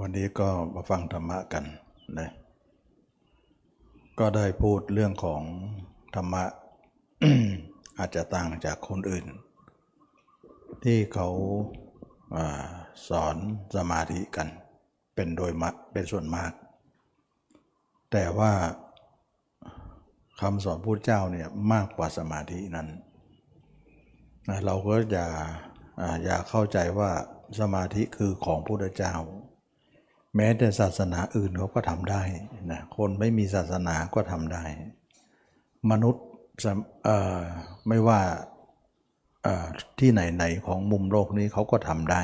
วันนี้ก็มาฟังธรรมะกันนะก็ได้พูดเรื่องของธรรมะ อาจจะต่างจากคนอื่น ที่เขาอาสอนสมาธิกัน เป็นโดยมเป็นส่วนมาก แต่ว่าคำสอนพุทธเจ้าเนี่ยมากกว่าสมาธินั้น เราก็อย่าอ่าอย่าเข้าใจว่าสมาธิคือของพุทธเจ้า แม้แต่ศาสนาอื่นเขาก็ทำได้นะคนไม่มีศาสนาก็ทำได้ มนุษย์ไม่ว่าที่ไหนๆของมุมโลกนี้เขาก็ทำได้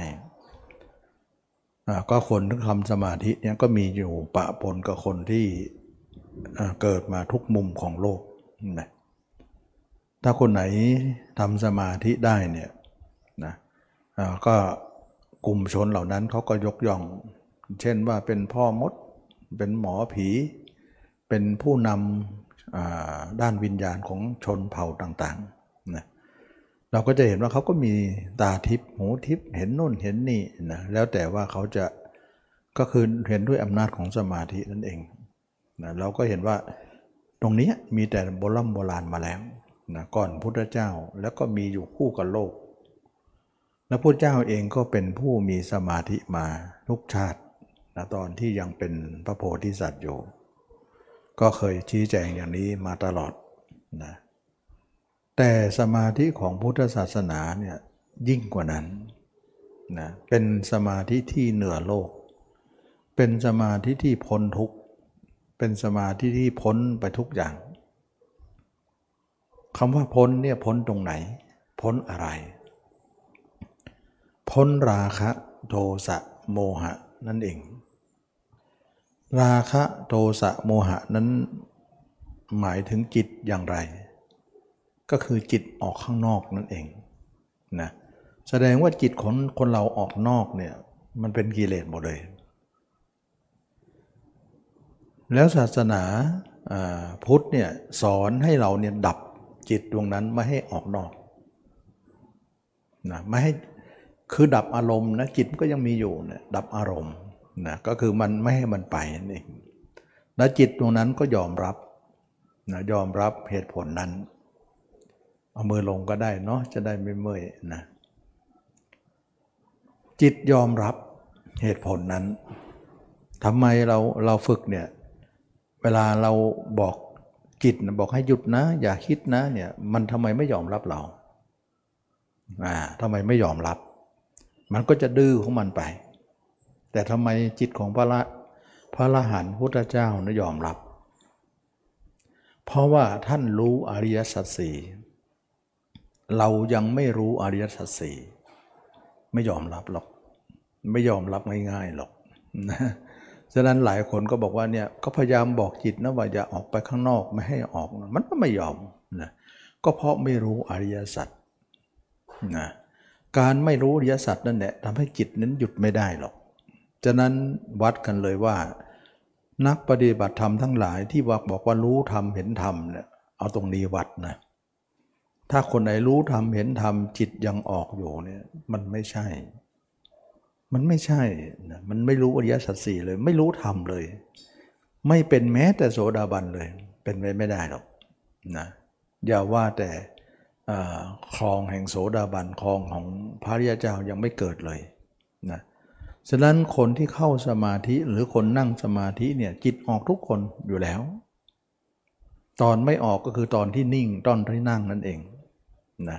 ก็คนที่ทำสมาธิเนี่ยก็มีอยู่ปะปนกับคนที่เกิดมาทุกมุมของโลกนะถ้าคนไหนทำสมาธิได้เนี่ยนะก็กลุ่มชนเหล่านั้นเขาก็ยกย่อง เช่นว่าเป็นพ่อมด เป็นหมอผี เป็นผู้นำด้านวิญญาณของชนเผ่าต่างๆนะเราก็จะเห็นว่าเขาก็มีตาทิพย์หูทิพย์เห็นโน่นเห็นนี่นะแล้วแต่ว่าเขาจะก็คือเห็นด้วยอำนาจของสมาธินั่นเองนะเราก็เห็นว่าตรงนี้มีแต่โบราณโบราณมาแล้วนะก่อนพุทธเจ้าแล้วก็มีอยู่คู่กับโลก และพระเจ้าเองก็เป็นผู้มีสมาธิมาทุกชาติ นะตอนที่ยังเป็นพระโพธิสัตว์อยู่ ก็เคยชี้แจงอย่างนี้มาตลอดนะแต่สมาธิของพุทธศาสนาเนี่ยยิ่งกว่านั้นนะเป็นสมาธิที่เหนือโลก เป็นสมาธิที่พ้นทุกเป็นสมาธิที่พ้นไปทุกอย่างคำว่าพ้นเนี่ยพ้นตรงไหน พ้นอะไร พ้นราคะโทสะโมหะนั่นเอง ราคะโทสะโมหะนั้นหมายถึงจิตอย่างไร ก็คือจิตออกข้างนอกนั่นเองนะแสดงว่าจิตของคนเราออกนอกเนี่ยมันเป็นกิเลสหมดเลย แล้วศาสนาพุทธเนี่ยสอนให้เราเนี่ยดับจิตดวงนั้นไม่ให้ออกนอกนะไม่ให้คือดับอารมณ์นะจิตก็ยังมีอยู่เนี่ยดับอารมณ์ นะก็คือมันไม่ให้มันไปนั่นเองแล้วจิตดวงนั้นก็ยอมรับนะยอมรับเหตุผลนั้น เอามือลงก็ได้เนาะจะได้ไม่เมื่อยนะจิตยอมรับเหตุผลนั้นทำไมเราเราฝึกเนี่ยเวลาเราบอกจิตบอกให้หยุดนะ อย่าคิดนะเนี่ยมันทำไมไม่ยอมรับเราอ่าทำไมไม่ยอมรับ มันก็จะดื้อของมันไป แต่ทำไมจิตของพระละพระละหันพุทธเจ้านะยอมรับ เพราะว่าท่านรู้อริยสัจสี่เรายังไม่รู้อริยสัจสี่ไม่ยอมรับหรอก ไม่ยอมรับง่ายๆหรอกนะฉะนั้นหลายคนก็บอกว่าเนี่ยก็พยายามบอกจิตนะว่าอย่าออกไปข้างนอกไม่ให้ออก มันก็ไม่ยอมนะก็เพราะไม่รู้อริยสัจนะการไม่รู้อริยสัจนั่นแหละทำให้จิตนั้นหยุดไม่ได้หรอก ฉะนั้นวัดกันเลยว่า นักปฏิบัติธรรมทั้งหลายที่ว่าบอกว่ารู้ธรรมเห็นธรรมเนี่ยเอาตรงนี้วัดนะถ้าคนไหนรู้ธรรมเห็นธรรมจิตยังออกอยู่เนี่ยมันไม่ใช่ มันไม่ใช่นะมันไม่รู้อริยสัจสี่เลย ไม่รู้ธรรมเลย ไม่เป็นแม้แต่โสดาบันเลย เป็นไปไม่ได้หรอกนะอย่าว่าแต่คลองแห่งโสดาบันคลองของพระริยเจ้ายังไม่เกิดเลยนะ ฉะนั้นคนที่เข้าสมาธิหรือคนนั่งสมาธิเนี่ยจิตออกทุกคนอยู่แล้ว ตอนไม่ออกก็คือตอนที่นิ่งตอนที่นั่งนั่นเองนะ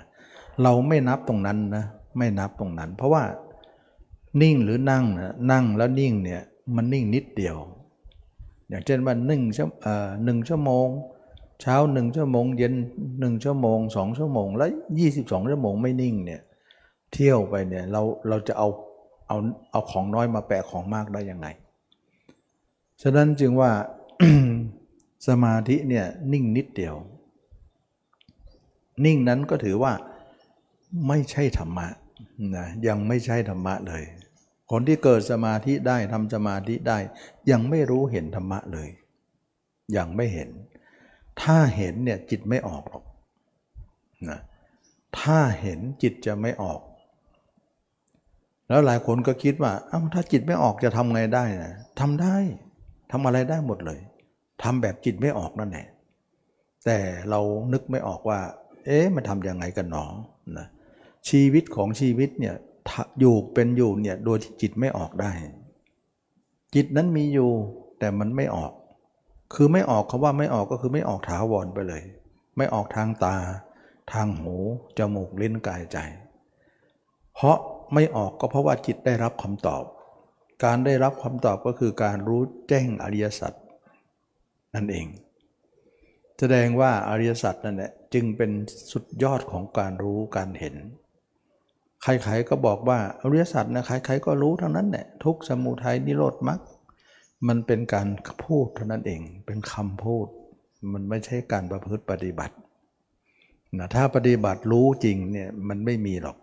เราไม่นับตรงนั้นนะไม่นับตรงนั้น เพราะว่านิ่งหรือนั่งนะนั่งแล้วนิ่งเนี่ยมันนิ่งนิดเดียว อย่างเช่นว่าหนึ่งชั่วหนึ่งชั่วโมง เช้าหนึ่งชั่วโมง เย็นหนึ่งชั่วโมงสองชั่วโมง แล้วยี่สิบสองชั่วโมงไม่นิ่งเนี่ยเที่ยวไปเนี่ยเราเราจะเอา เอาเอาของน้อยมาแปะของมากได้ยังไง ฉะนั้นจึงว่าสมาธิเนี่ยนิ่งนิดเดียว นิ่งนั้นก็ถือว่าไม่ใช่ธรรมะนะยังไม่ใช่ธรรมะเลย คนที่เกิดสมาธิได้ทำสมาธิได้ ยังไม่รู้เห็นธรรมะเลย ยังไม่เห็น ถ้าเห็นเนี่ยจิตไม่ออกหรอกนะถ้าเห็นจิตจะไม่ออก แล้วหลายคนก็คิดว่าอ้าถ้าจิตไม่ออกจะทำไงได้นะทำได้ทำอะไรได้หมดเลยทำแบบจิตไม่ออกนั่นแหละแต่เรานึกไม่ออกว่า เอ๊ะมันทำยังไงกันหนอนะชีวิตของชีวิตเนี่ยอยู่เป็นอยู่เนี่ยโดยที่จิตไม่ออกได้ จิตนั้นมีอยู่แต่มันไม่ออก คือไม่ออกคาว่าไม่ออกก็คือไม่ออกถาวรไปเลย ไม่ออกทางตา ทางหูจมูกลิ้นกายใจ เพราะ ไม่ออกก็เพราะว่าจิตได้รับคำตอบ การได้รับคำตอบก็คือการรู้แจ้งอริยสัจนั่นเอง แสดงว่าอริยสัจนั่นแหละจึงเป็นสุดยอดของการรู้การเห็น ใครๆก็บอกว่าอริยสัจนะใครๆก็รู้ทั้งนั้นแหละทุกสมุทัยนิโรธมรรคมันเป็นการพูดเท่านั้นเอง เป็นคำพูด มันไม่ใช่การประพฤติปฏิบัตินะถ้าปฏิบัติรู้จริงเนี่ยมันไม่มีหรอก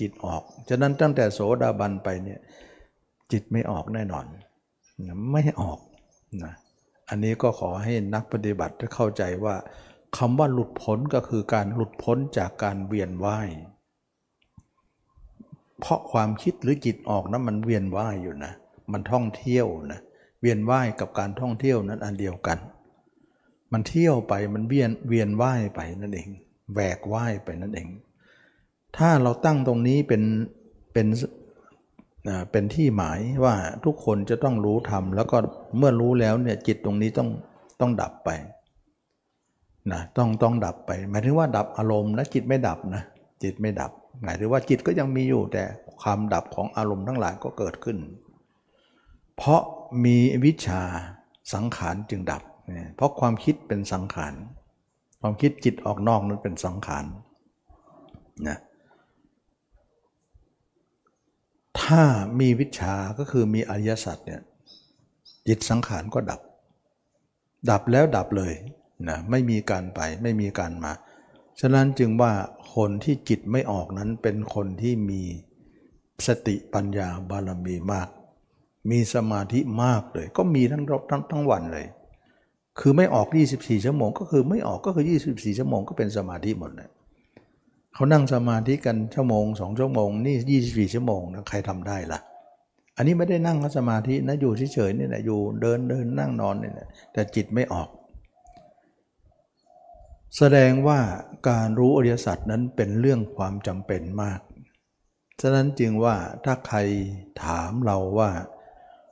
จิตออก ฉะนั้นตั้งแต่โสดาบันไปเนี่ยจิตไม่ออกแน่นอน ไม่ออกนะอันนี้ก็ขอให้นักปฏิบัติเข้าใจว่าคำว่าหลุดพ้นก็คือการหลุดพ้นจากการเวียนว่าย เพราะความคิดหรือจิตออกนะมันเวียนว่ายอยู่นะ มันท่องเที่ยวนะเวียนว่ายกับการท่องเที่ยวนั้นอันเดียวกัน มันเที่ยวไปมันเวียนเวียนว่ายไปนั่นเองแหวกว่ายไปนั่นเอง ถ้าเราตั้งตรงนี้เป็นเป็นเป็นที่หมายว่าทุกคนจะต้องรู้ธรรมแล้วก็เมื่อรู้แล้วเนี่ยจิตตรงนี้ต้องต้องดับไปนะต้องต้องดับไป หมายถึงว่าดับอารมณ์และจิตไม่ดับนะจิตไม่ดับหมายถึงว่าจิตก็ยังมีอยู่แต่ความดับของอารมณ์ทั้งหลายก็เกิดขึ้น เพราะมีวิชาสังขารจึงดับ เพราะความคิดเป็นสังขาร ความคิดจิตออกนอกนั้นเป็นสังขารนะ ถ้ามีวิชาก็คือมีอริยสัจเนี่ยจิตสังขารก็ดับ ดับแล้วดับเลยนะไม่มีการไปไม่มีการมา ฉะนั้นจึงว่าคนที่จิตไม่ออกนั้นเป็นคนที่มีสติปัญญาบารมีมาก มีสมาธิมากเลย ก็มีทั้งทั้งทั้งวันเลย คือไม่ออก 24 ชั่วโมง ก็คือไม่ออกก็คือ 24 ชั่วโมงก็เป็นสมาธิหมดเลย เขานั่งสมาธิกันชั่วโมงสองชั่วโมงนี่24ชั่วโมงนะใครทำได้ล่ะ อันนี้ไม่ได้นั่งสมาธินะอยู่เฉยๆนี่แหละอยู่เดินเดินนั่งนอนนี่แหละแต่จิตไม่ออก แสดงว่าการรู้อริยสัจนั้นเป็นเรื่องความจำเป็นมาก ฉะนั้นจึงว่าถ้าใครถามเราว่า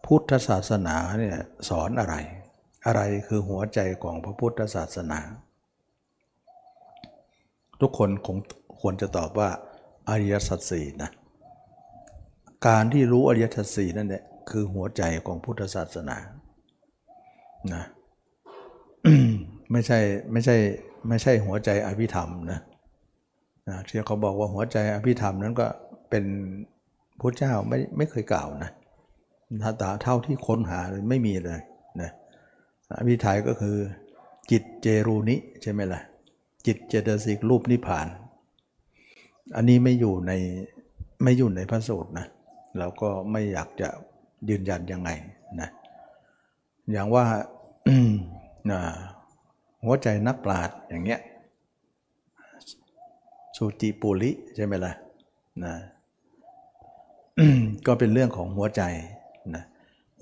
พุทธศาสนาเนี่ยสอนอะไร อะไรคือหัวใจของพระพุทธศาสนา ทุกคนคง ควรจะตอบว่าอริยสัจสี่นะการที่รู้อริยสัจสี่นั่นแหละคือหัวใจของพุทธศาสนานะไม่ใช่ไม่ใช่ไม่ใช่หัวใจอภิธรรมนะนะที่เขาบอกว่าหัวใจอภิธรรมนั้นก็เป็นพระเจ้าไม่ไม่เคยกล่าวนะถ้าตาเท่าที่ค้นหาเลยไม่มีเลยนะอภิทัยก็คือจิตเจรูนิใช่ไหมล่ะจิตเจตสิกรูปนิพพาน อันนี้ไม่อยู่ในไม่อยู่ในพระสูตรนะเราก็ไม่อยากจะยืนยันยังไงนะอย่างว่าหัวใจนักปราชญ์อย่างเงี้ยสุติปุริใช่ไหมล่ะนะก็เป็นเรื่องของหัวใจนะ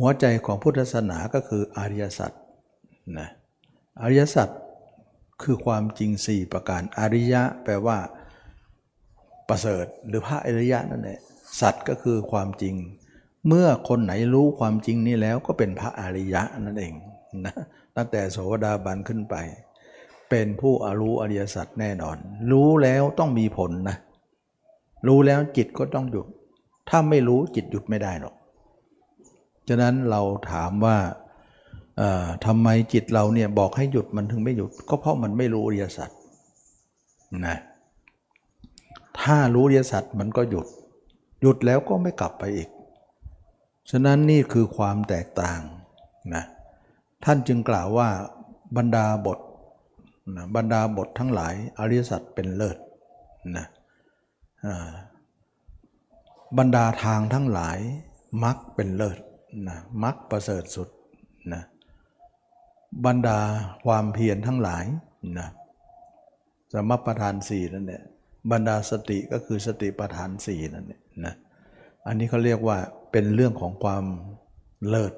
หัวใจของพุทธศาสนาก็คืออริยสัจนะอริยสัจคือความจริงสี่ประการอริยะ แปลว่า ประเสริฐหรือพระอริยะนั่นแหละสัจก็คือความจริง เมื่อคนไหนรู้ความจริงนี้แล้วก็เป็นพระอริยะนั่นเองนะตั้งแต่โสดาบันขึ้นไป เป็นผู้อรู้อริยสัจแน่นอน รู้แล้วต้องมีผลนะรู้แล้วจิตก็ต้องหยุด ถ้าไม่รู้จิตหยุดไม่ได้หรอกฉะนั้นเราถามว่าทำไมจิตเราเนี่ยบอกให้หยุดมันถึงไม่หยุด ก็เพราะมันไม่รู้อริยสัจนะ ถ้ารู้อริยสัจมันก็หยุด หยุดแล้วก็ไม่กลับไปอีก ฉะนั้นนี่คือความแตกต่างนะท่านจึงกล่าวว่าบรรดาบทนะบรรดาบททั้งหลายอริยสัจเป็นเลิศนะบรรดาทางทั้งหลายมักเป็นเลิศนะมักประเสริฐสุดนะบรรดาความเพียรทั้งหลายนะสมประทานสี่นั่นแหละ บรรดาสติก็คือสติประทานสี่นั่นนะอันนี้เขาเรียกว่าเป็นเรื่องของความเลิศ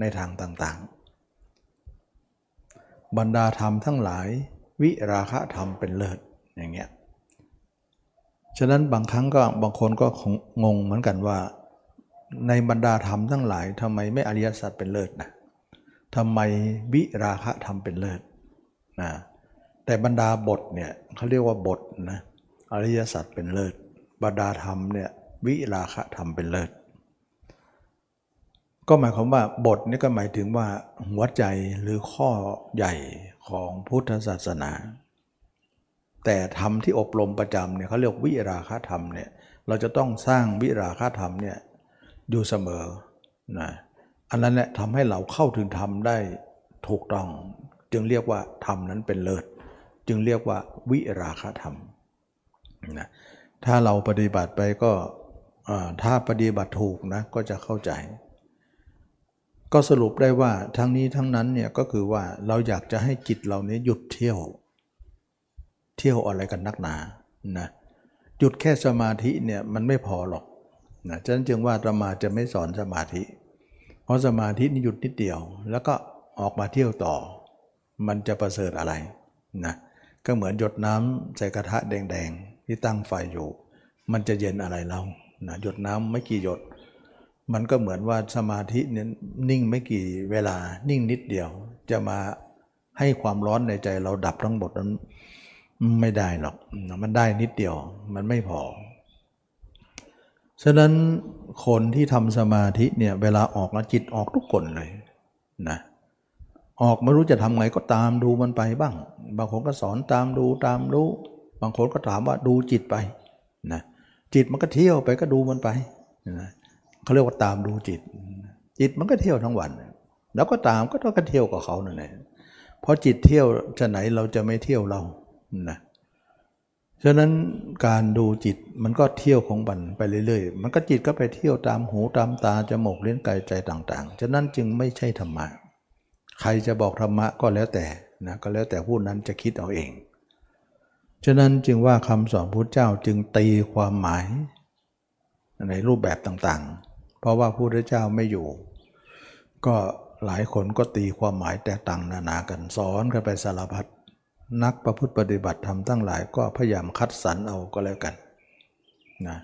ในทางต่างๆ บรรดาธรรมทั้งหลาย วิราคะธรรมเป็นเลิศอย่างเงี้ยฉะนั้นบางครั้งก็บางคนก็งงงเหมือนกันว่า ในบรรดาธรรมทั้งหลายทำไมไม่อริยสัจเป็นเลิศนะทำไมวิราคะธรรมเป็นเลิศนะแต่บรรดาบทเนี่ยเขาเรียกว่าบทนะ อริยสัจเป็นเลิศบรรดาธรรมเนี่ยวิราคะธรรมเป็นเลิศ ก็หมายความว่าบทนี่ก็หมายถึงว่าหัวใจหรือข้อใหญ่ของพุทธศาสนา แต่ธรรมที่อบรมประจำเนี่ยเขาเรียกวิราคะธรรมเนี่ยเราจะต้องสร้างวิราคะธรรมเนี่ยอยู่เสมอนะอันนั้นแหละทำให้เราเข้าถึงธรรมได้ถูกต้อง จึงเรียกว่าธรรมนั้นเป็นเลิศ จึงเรียกว่าวิราคะธรรม นะถ้าเราปฏิบัติไปก็ถ้าปฏิบัติถูกนะก็จะเข้าใจ ก็สรุปได้ว่าทั้งนี้ทั้งนั้นเนี่ยก็คือว่าเราอยากจะให้จิตเรานี้หยุดเที่ยว เที่ยวอะไรกันนักหนานะหยุดแค่สมาธิเนี่ยมันไม่พอหรอกนะฉะนั้นจึงว่าธรรมาจะไม่สอนสมาธิ เพราะสมาธินี่หยุดนิดเดียว แล้วก็ออกมาเที่ยวต่อ มันจะประเสริฐอะไรนะก็เหมือนหยดน้ำใส่กระทะแดง ที่ตั้งไฟอยู่ มันจะเย็นอะไรเรานะหยดน้ำไม่กี่หยด มันก็เหมือนว่าสมาธิเนี่ยนิ่งไม่กี่เวลานิ่งนิดเดียว จะมาให้ความร้อนในใจเราดับทั้งหมดนั้นไม่ได้หรอกมันได้นิดเดียว มันไม่พอฉะนั้นคนที่ทำสมาธิเนี่ยเวลาออกแล้วจิตออกทุกคนเลยนะออกไม่รู้จะทำไงก็ตามดูมันไปบ้าง บางคนก็สอนตามดูตามรู้ บางคนก็ถามว่าดูจิตไปนะจิตมันก็เที่ยวไปก็ดูมันไปนะเขาเรียกว่าตามดูจิต จิตมันก็เที่ยวทั้งวัน แล้วก็ตามก็ต้องก็เที่ยวกับเขานั่นแหละเพราะจิตเที่ยวจะไหนเราจะไม่เที่ยวเรานะฉะนั้นการดูจิตมันก็เที่ยวของมันไปเรื่อยๆ มันก็จิตก็ไปเที่ยวตามหูตามตาจมูกเลี้ยงกายใจต่างๆ ฉะนั้นจึงไม่ใช่ธรรมะ ใครจะบอกธรรมะก็แล้วแต่นะก็แล้วแต่ผู้นั้นจะคิดเอาเอง ฉะนั้นจึงว่าคำสอนพุทธเจ้าจึงตีความหมาย ในรูปแบบต่างๆ เพราะว่าพระพุทธเจ้าไม่อยู่ ก็หลายคนก็ตีความหมายแตกต่างนานากันสอนกันไปสารพัดนักประพฤติปฏิบัติธรรมทั้งหลายก็พยายามคัดสรรเอาก็แล้วกันนะ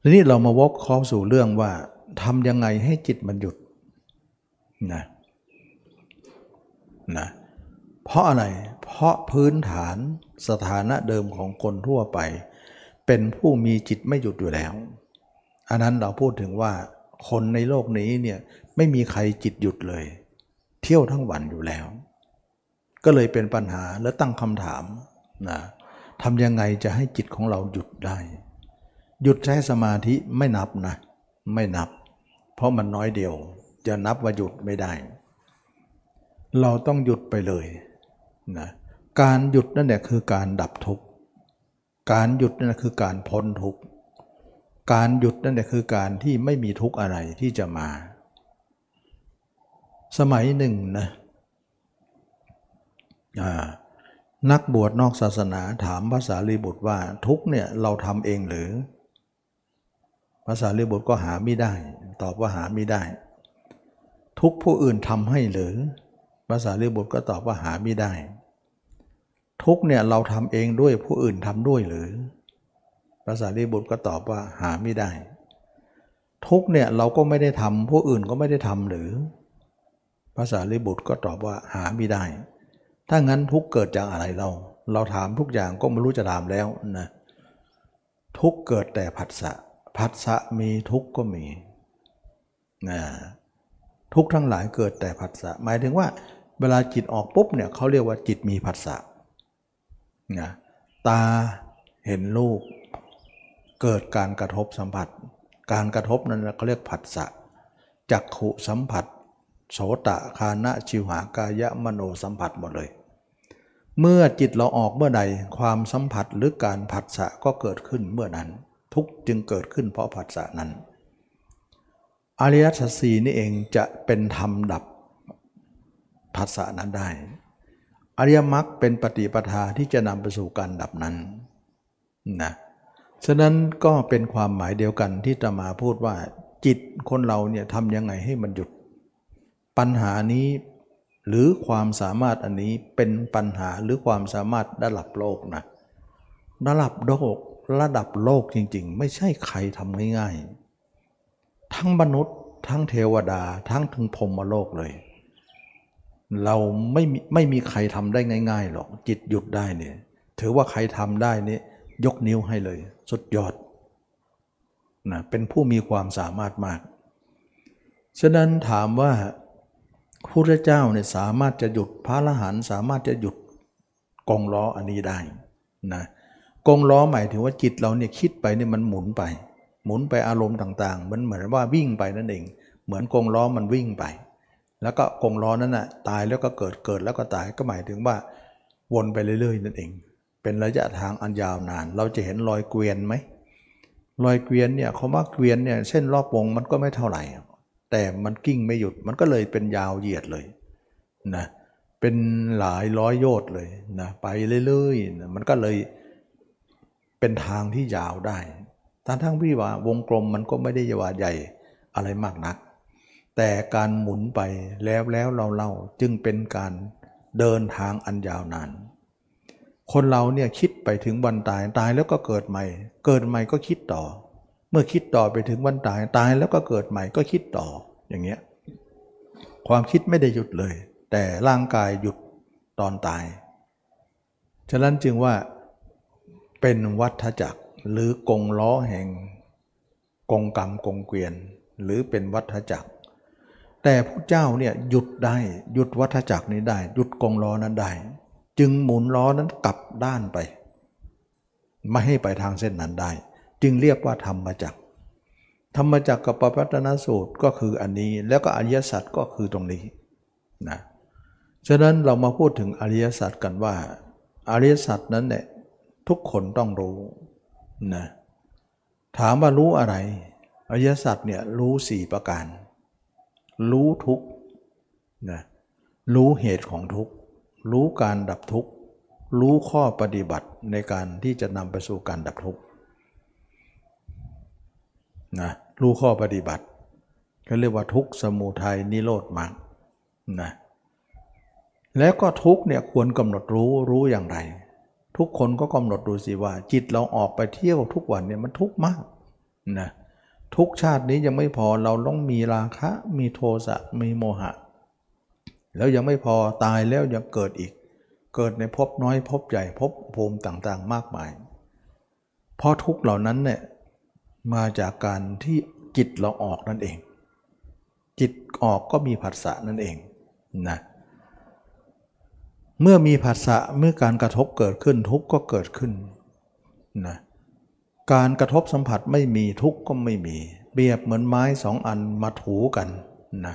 ทีนี้เรามาวกเข้าสู่เรื่องว่าทำยังไงให้จิตมันหยุดนะนะเพราะอะไร เพราะพื้นฐานสถานะเดิมของคนทั่วไป เป็นผู้มีจิตไม่หยุดอยู่แล้ว อันนั้นเราพูดถึงว่าคนในโลกนี้เนี่ยไม่มีใครจิตหยุดเลย เที่ยวทั้งวันอยู่แล้ว ก็เลยเป็นปัญหาและตั้งคำถามนะทำยังไงจะให้จิตของเราหยุดได้ หยุดใช้สมาธิไม่นับนะ ไม่นับ เพราะมันน้อยเดียว จะนับว่าหยุดไม่ได้ เราต้องหยุดไปเลย นะการหยุดนั่นแหละคือการดับทุกข์การหยุดนั่นคือการพ้นทุกข์การหยุดนั่นแหละคือการที่ไม่มีทุกข์อะไรที่จะมา สมัยหนึ่งนะนักบวชนอกศาสนาถามภาษาลีบุตรว่าทุกเนี่ยเราทำเองหรือภาษาลีบุตรก็หาไม่ได้ ตอบว่าหาไม่ได้ ทุกผู้อื่นทำให้หรือาษาลีบุตรก็ตอบว่าหาไม่ได้ ทุกเนี่ยเราทำเองด้วยผู้อื่นทำด้วยหรือภาษาลีบุตรก็ตอบว่าหาไม่ได้ ทุกเนี่ยเราก็ไม่ได้ทำผู้อื่นก็ไม่ได้ทำหรือภาษาลีบุตรก็ตอบว่าหาไม่ได้ ถ้างั้นทุกเกิดจากอะไรเรา เราถามทุกอย่างก็ไม่รู้จะถามแล้วนะทุกเกิดแต่ผัสสะผัสสะมีทุกก็มีนะทุกทั้งหลายเกิดแต่ผัสสะหมายถึงว่า เวลาจิตออกปุ๊บเนี่ยเขาเรียกว่าจิตมีผัสสะนะตาเห็นรูปเกิดการกระทบสัมผัส การกระทบนั้นเขาเรียกผัสสะจักขุสัมผัส โสตะคานะชิวหากายะมโนสัมผัสหมดเลย เมื่อจิตเราออกเมื่อใดความสัมผัสหรือการผัสสะก็เกิดขึ้นเมื่อนั้น ทุกจึงเกิดขึ้นเพราะผัสสะนั้น อริยสัจสีนี่เองจะเป็นธรรมดับ ผัสสะนั้นได้ อริยมรรคเป็นปฏิปทาที่จะนำไปสู่การดับนั้นนะฉะนั้นก็เป็นความหมายเดียวกันที่จะมาพูดว่าจิตคนเราเนี่ยทำยังไงให้มันหยุด ปัญหานี้หรือความสามารถอันนี้เป็นปัญหาหรือความสามารถระดับโลกนะระดับโลกระดับโลกจริง ๆ ไม่ใช่ใครทำง่ายๆ ทั้งมนุษย์ ทั้งเทวดาทั้งถึงพรมโลกเลย เราไม่ไม่มีใครทำได้ง่าย ๆ หรอก จิตหยุดได้เนี่ย ถือว่าใครทำได้นี่ยกนิ้วให้เลย สุดยอดนะเป็นผู้มีความสามารถมาก ฉะนั้นถามว่าพระเจ้าเนี่ยสามารถจะหยุดพระอรหันต์สามารถจะหยุดกองล้ออันนี้ได้นะกองล้อหมายถึงว่าจิตเราเนี่ยคิดไปเนี่ยมันหมุนไป หมุนไปอารมณ์ต่างๆ มันเหมือนว่าวิ่งไปนั่นเอง เหมือนกองล้อมันวิ่งไป แล้วก็กงล้อนั้นน่ะตายแล้วก็เกิดเกิดแล้วก็ตายก็หมายถึงว่า วนไปเรื่อยๆนั่นเอง เป็นระยะทางอันยาวนาน เราจะเห็นรอยเกวียนไหมรอยเกวียนเนี่ยเขาว่าเกวียนเนี่ยเส้นรอบวงมันก็ไม่เท่าไหร่ แต่มันกิ้งไม่หยุดมันก็เลยเป็นยาวเหยียดเลยนะเป็นหลายร้อยโยชน์เลยนะไปเรื่อยๆนะมันก็เลยเป็นทางที่ยาวได้ทั้งทั้งพี่ว่าวงกลมมันก็ไม่ได้ยาวใหญ่อะไรมากนัก แต่การหมุนไปแล้วแล้วเราเล่าจึงเป็นการเดินทางอันยาวนาน คนเราเนี่ยคิดไปถึงวันตายตายแล้วก็เกิดใหม่ เกิดใหม่ก็คิดต่อ เมื่อคิดต่อไปถึงวันตายตายแล้วก็เกิดใหม่ก็คิดต่ออย่างเงี้ยความคิดไม่ได้หยุดเลย แต่ร่างกายหยุดตอนตาย ฉะนั้นจึงว่าเป็นวัฏจักรหรือกงล้อแห่งกงกรรมกงเกวียน หรือเป็นวัฏจักร แต่พระเจ้าเนี่ยหยุดได้หยุดวัฏจักรนี้ได้หยุดกองล้อนั้นได้ จึงหมุนล้อนั้นกลับด้านไป ไม่ให้ไปทางเส้นนั้นได้ จึงเรียกว่าธรรมจักรธรรมจักรกับปปัตนสูตรก็คืออันนี้ แล้วก็อริยสัจก็คือตรงนี้นะฉะนั้นเรามาพูดถึงอริยสัจกันว่า อริยสัจนั้นเนี่ยทุกคนต้องรู้นะถามว่ารู้อะไร อริยสัจเนี่ยรู้สี่ประการ รู้ทุกนะรู้เหตุของทุกรู้การดับทุกรู้ข้อปฏิบัติในการที่จะนำไปสู่การดับทุกนะรู้ข้อปฏิบัติก็เรียกว่าทุกสมุทัยนิโรธมรรคนะแล้วก็ทุกเนี่ยควรกำหนดรู้รู้อย่างไร ทุกคนก็กำหนดดูสิว่า จิตเราออกไปเที่ยวทุกวันเนี่ยมันทุกข์มากนะ ทุกชาตินี้ยังไม่พอเราต้องมีราคะ มีโทสะมีโมหะ แล้วยังไม่พอตายแล้วยังเกิดอีก เกิดในภพน้อยภพใหญ่ภพภูมิต่างๆ มากมาย เพราะทุกเหล่านั้นเนี่ยมาจากการที่จิตเราออกนั่นเอง จิตออกก็มีผัสสะนั่นเองนะเมื่อมีผัสสะเมื่อการกระทบเกิดขึ้นทุกก็เกิดขึ้นนะ การกระทบสัมผัสไม่มีทุกข์ก็ไม่มีเบียบเหมือนไม้สองอันมาถูกันนะ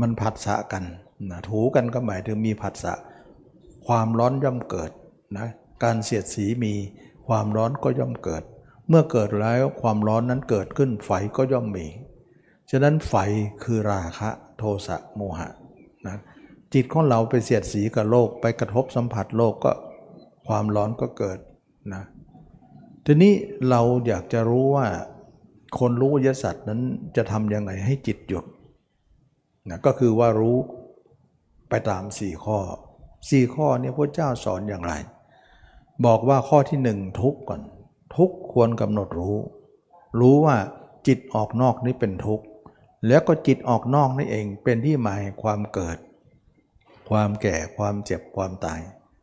มันผัสสะกันนะถูกันก็หมายถึงมีผัสสะ ความร้อนย่อมเกิดนะการเสียดสีมีความร้อนก็ย่อมเกิด เมื่อเกิดแล้วความร้อนนั้นเกิดขึ้นไฟก็ย่อมมี ฉะนั้นไฟคือราคะโทสะโมหะนะจิตของเราไปเสียดสีกับโลกไปกระทบสัมผัสโลกก็ความร้อนก็เกิดนะ ทีนี้เราอยากจะรู้ว่าคนรู้ยสัตว์นั้นจะทำยังไงให้จิตหยุดนะก็คือว่ารู้ไปตามสี่ข้อสี่ข้อนี้พระเจ้าสอนอย่างไร บอกว่าข้อที่หนึ่งทุกก่อน ทุกควรกำหนดรู้ รู้ว่าจิตออกนอกนี้เป็นทุกข์ แล้วก็จิตออกนอกนี่เองเป็นที่หมายความเกิด ความแก่ความเจ็บความตาย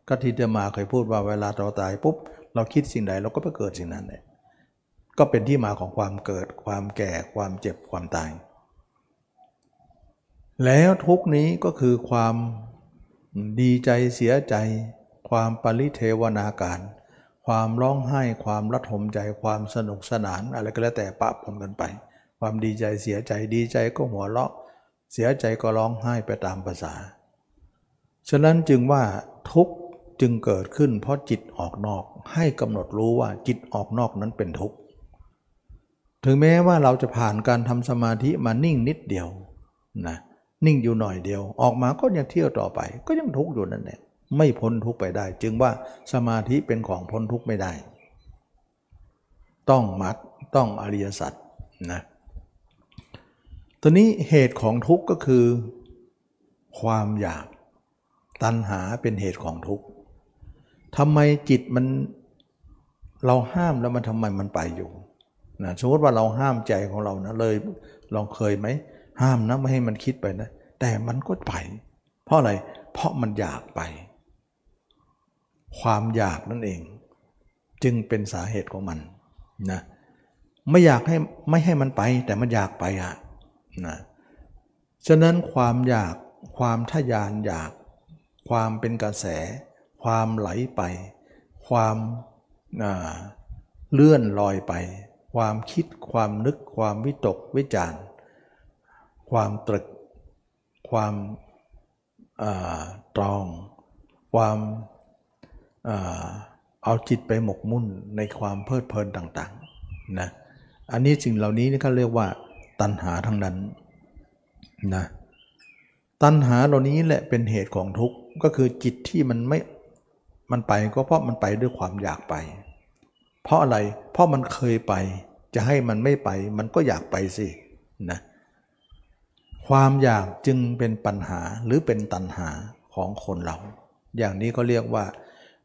ก็ที่จะมาเคยพูดว่าเวลาเราตายปุ๊บ เราคิดสิ่งใดเราก็ไปเกิดสิ่งนั้นเลยก็เป็นที่มาของความเกิด ความแก่ ความเจ็บ ความตาย แล้วทุกนี้ก็คือความดีใจเสียใจ ความปริเทวนาการ ความร้องไห้ ความระทมใจ ความสนุกสนาน อะไรก็แล้วแต่ปะปนกันไป ความดีใจเสียใจ ดีใจก็หัวเราะ เสียใจก็ร้องไห้ไปตามภาษา ฉะนั้นจึงว่าทุก จึงเกิดขึ้นเพราะจิตออกนอกให้กำหนดรู้ว่าจิตออกนอกนั้นเป็นทุกข์ถึงแม้ว่าเราจะผ่านการทำสมาธิมานิ่งนิดเดียวนะนิ่งอยู่หน่อยเดียว ออกมาก็ยังเที่ยวต่อไป ก็ยังทุกข์อยู่นั่นแหละไม่พ้นทุกข์ไปได้ จึงว่าสมาธิเป็นของพ้นทุกข์ไม่ได้ ต้องมรรคต้องอริยสัจนะตัวนี้เหตุของทุกข์ก็คือ ความอยากตัณหาเป็นเหตุของทุกข์ ทำไมจิตมันเราห้ามแล้วมันทำไมมันไปอยู่นะสมมติว่าเราห้ามใจของเรานะเลยลองเคยไหมห้ามนะไม่ให้มันคิดไปนะ แต่มันก็ไป เพราะอะไร เพราะมันอยากไป ความอยากนั่นเอง จึงเป็นสาเหตุของมันนะไม่อยากให้ไม่ให้มันไป แต่มันอยากไปอะนะฉะนั้นความอยากความทยานอยาก ความเป็นกระแส ความไหลไป ความเลื่อนลอยไป ความคิดความนึกความวิตกวิจารความตรึก ความตรอง ความเอาจิตไปหมกมุ่นในความเพลิดเพลินต่างๆนะอันนี้สิ่งเหล่านี้นี่เขาเรียกว่าตัณหาทั้งนั้นนะตัณหาเหล่านี้แหละเป็นเหตุของทุกข์ก็คือจิตที่มันไม่ มันไปก็เพราะมันไปด้วยความอยากไป เพราะอะไร เพราะมันเคยไป จะให้มันไม่ไป มันก็อยากไปสินะความอยากจึงเป็นปัญหาหรือเป็นตัณหาของคนเรา อย่างนี้ก็เรียกว่า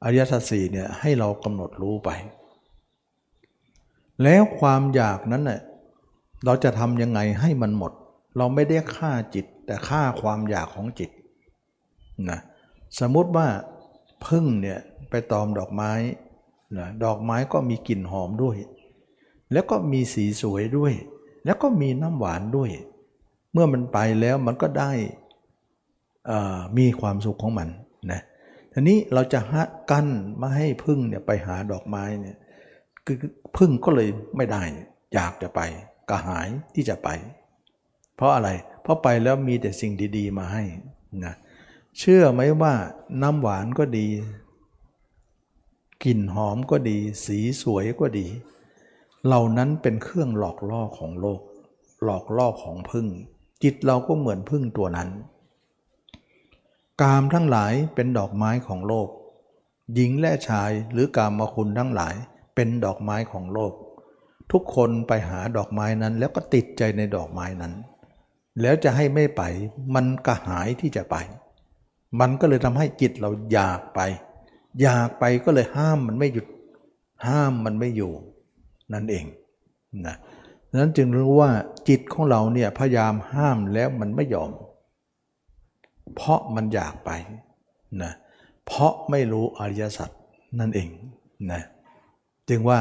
อริยสัจสี่เนี่ยให้เรากำหนดรู้ไป แล้วความอยากนั้นเน่ยเราจะทำยังไงให้มันหมด เราไม่ได้ฆ่าจิตแต่ฆ่าความอยากของจิตนะสมมติว่า พึ่งเนี่ยไปตอมดอกไม้นะดอกไม้ก็มีกลิ่นหอมด้วย แล้วก็มีสีสวยด้วย แล้วก็มีน้ำหวานด้วย เมื่อมันไปแล้วมันก็ได้มีความสุขของมันนะทีนี้เราจะหกั้นไม่ให้พึ่งเนี่ยไปหาดอกไม้เนี่ยคือพึ่งก็เลยไม่ได้ อยากจะไปกระหายที่จะไป เพราะอะไร เพราะไปแล้วมีแต่สิ่งดี ๆ มาให้นะเเชื่อไหมว่าน้ำหวานก็ดี กลิ่นหอมก็ดี สีสวยก็ดี เหล่านั้นเป็นเครื่องหลอกล่อของโลก หลอกล่อของพึ่ง จิตเราก็เหมือนพึ่งตัวนั้น กามทั้งหลายเป็นดอกไม้ของโลก หญิงและชายหรือกามมาคุณทั้งหลายเป็นดอกไม้ของโลก ทุกคนไปหาดอกไม้นั้น แล้วก็ติดใจในดอกไม้นั้น แล้วจะให้ไม่ไปมันกระหายที่จะไป มันก็เลยทำให้จิตเราอยากไป อยากไปก็เลยห้ามมันไม่หยุด ห้ามมันไม่อยู่ นั่นเองนะนั้นจึงรู้ว่าจิตของเราเนี่ยพยายามห้ามแล้วมันไม่ยอม เพราะมันอยากไปนะเพราะไม่รู้อริยสัจนั่นเองนะจึงว่า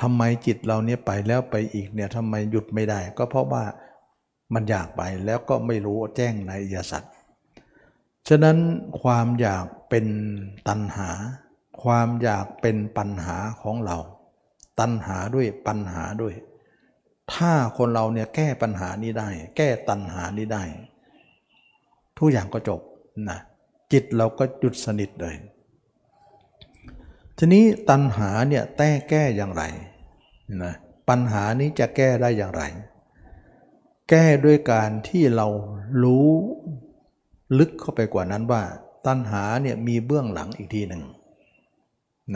ทำไมจิตเราเนี่ยไปแล้วไปอีกเนี่ยทำไมหยุดไม่ได้ ก็เพราะว่ามันอยากไปแล้วก็ไม่รู้แจ้งในอริยสัจ ฉะนั้นความอยากเป็นตัณหา ความอยากเป็นปัญหาของเรา ตัณหาด้วยปัญหาด้วย ถ้าคนเราเนี่ยแก้ปัญหานี้ได้ แก้ตัณหานี้ได้ ทุกอย่างก็จบนะจิตเราก็หยุดสนิทเลย ทีนี้ตัณหาเนี่ยแต้แก้อย่างไรนะปัญหานี้จะแก้ได้อย่างไร แก้ด้วยการที่เรารู้ ลึกเข้าไปกว่านั้นว่า ตัณหาเนี่ยมีเบื้องหลังอีกทีหนึ่ง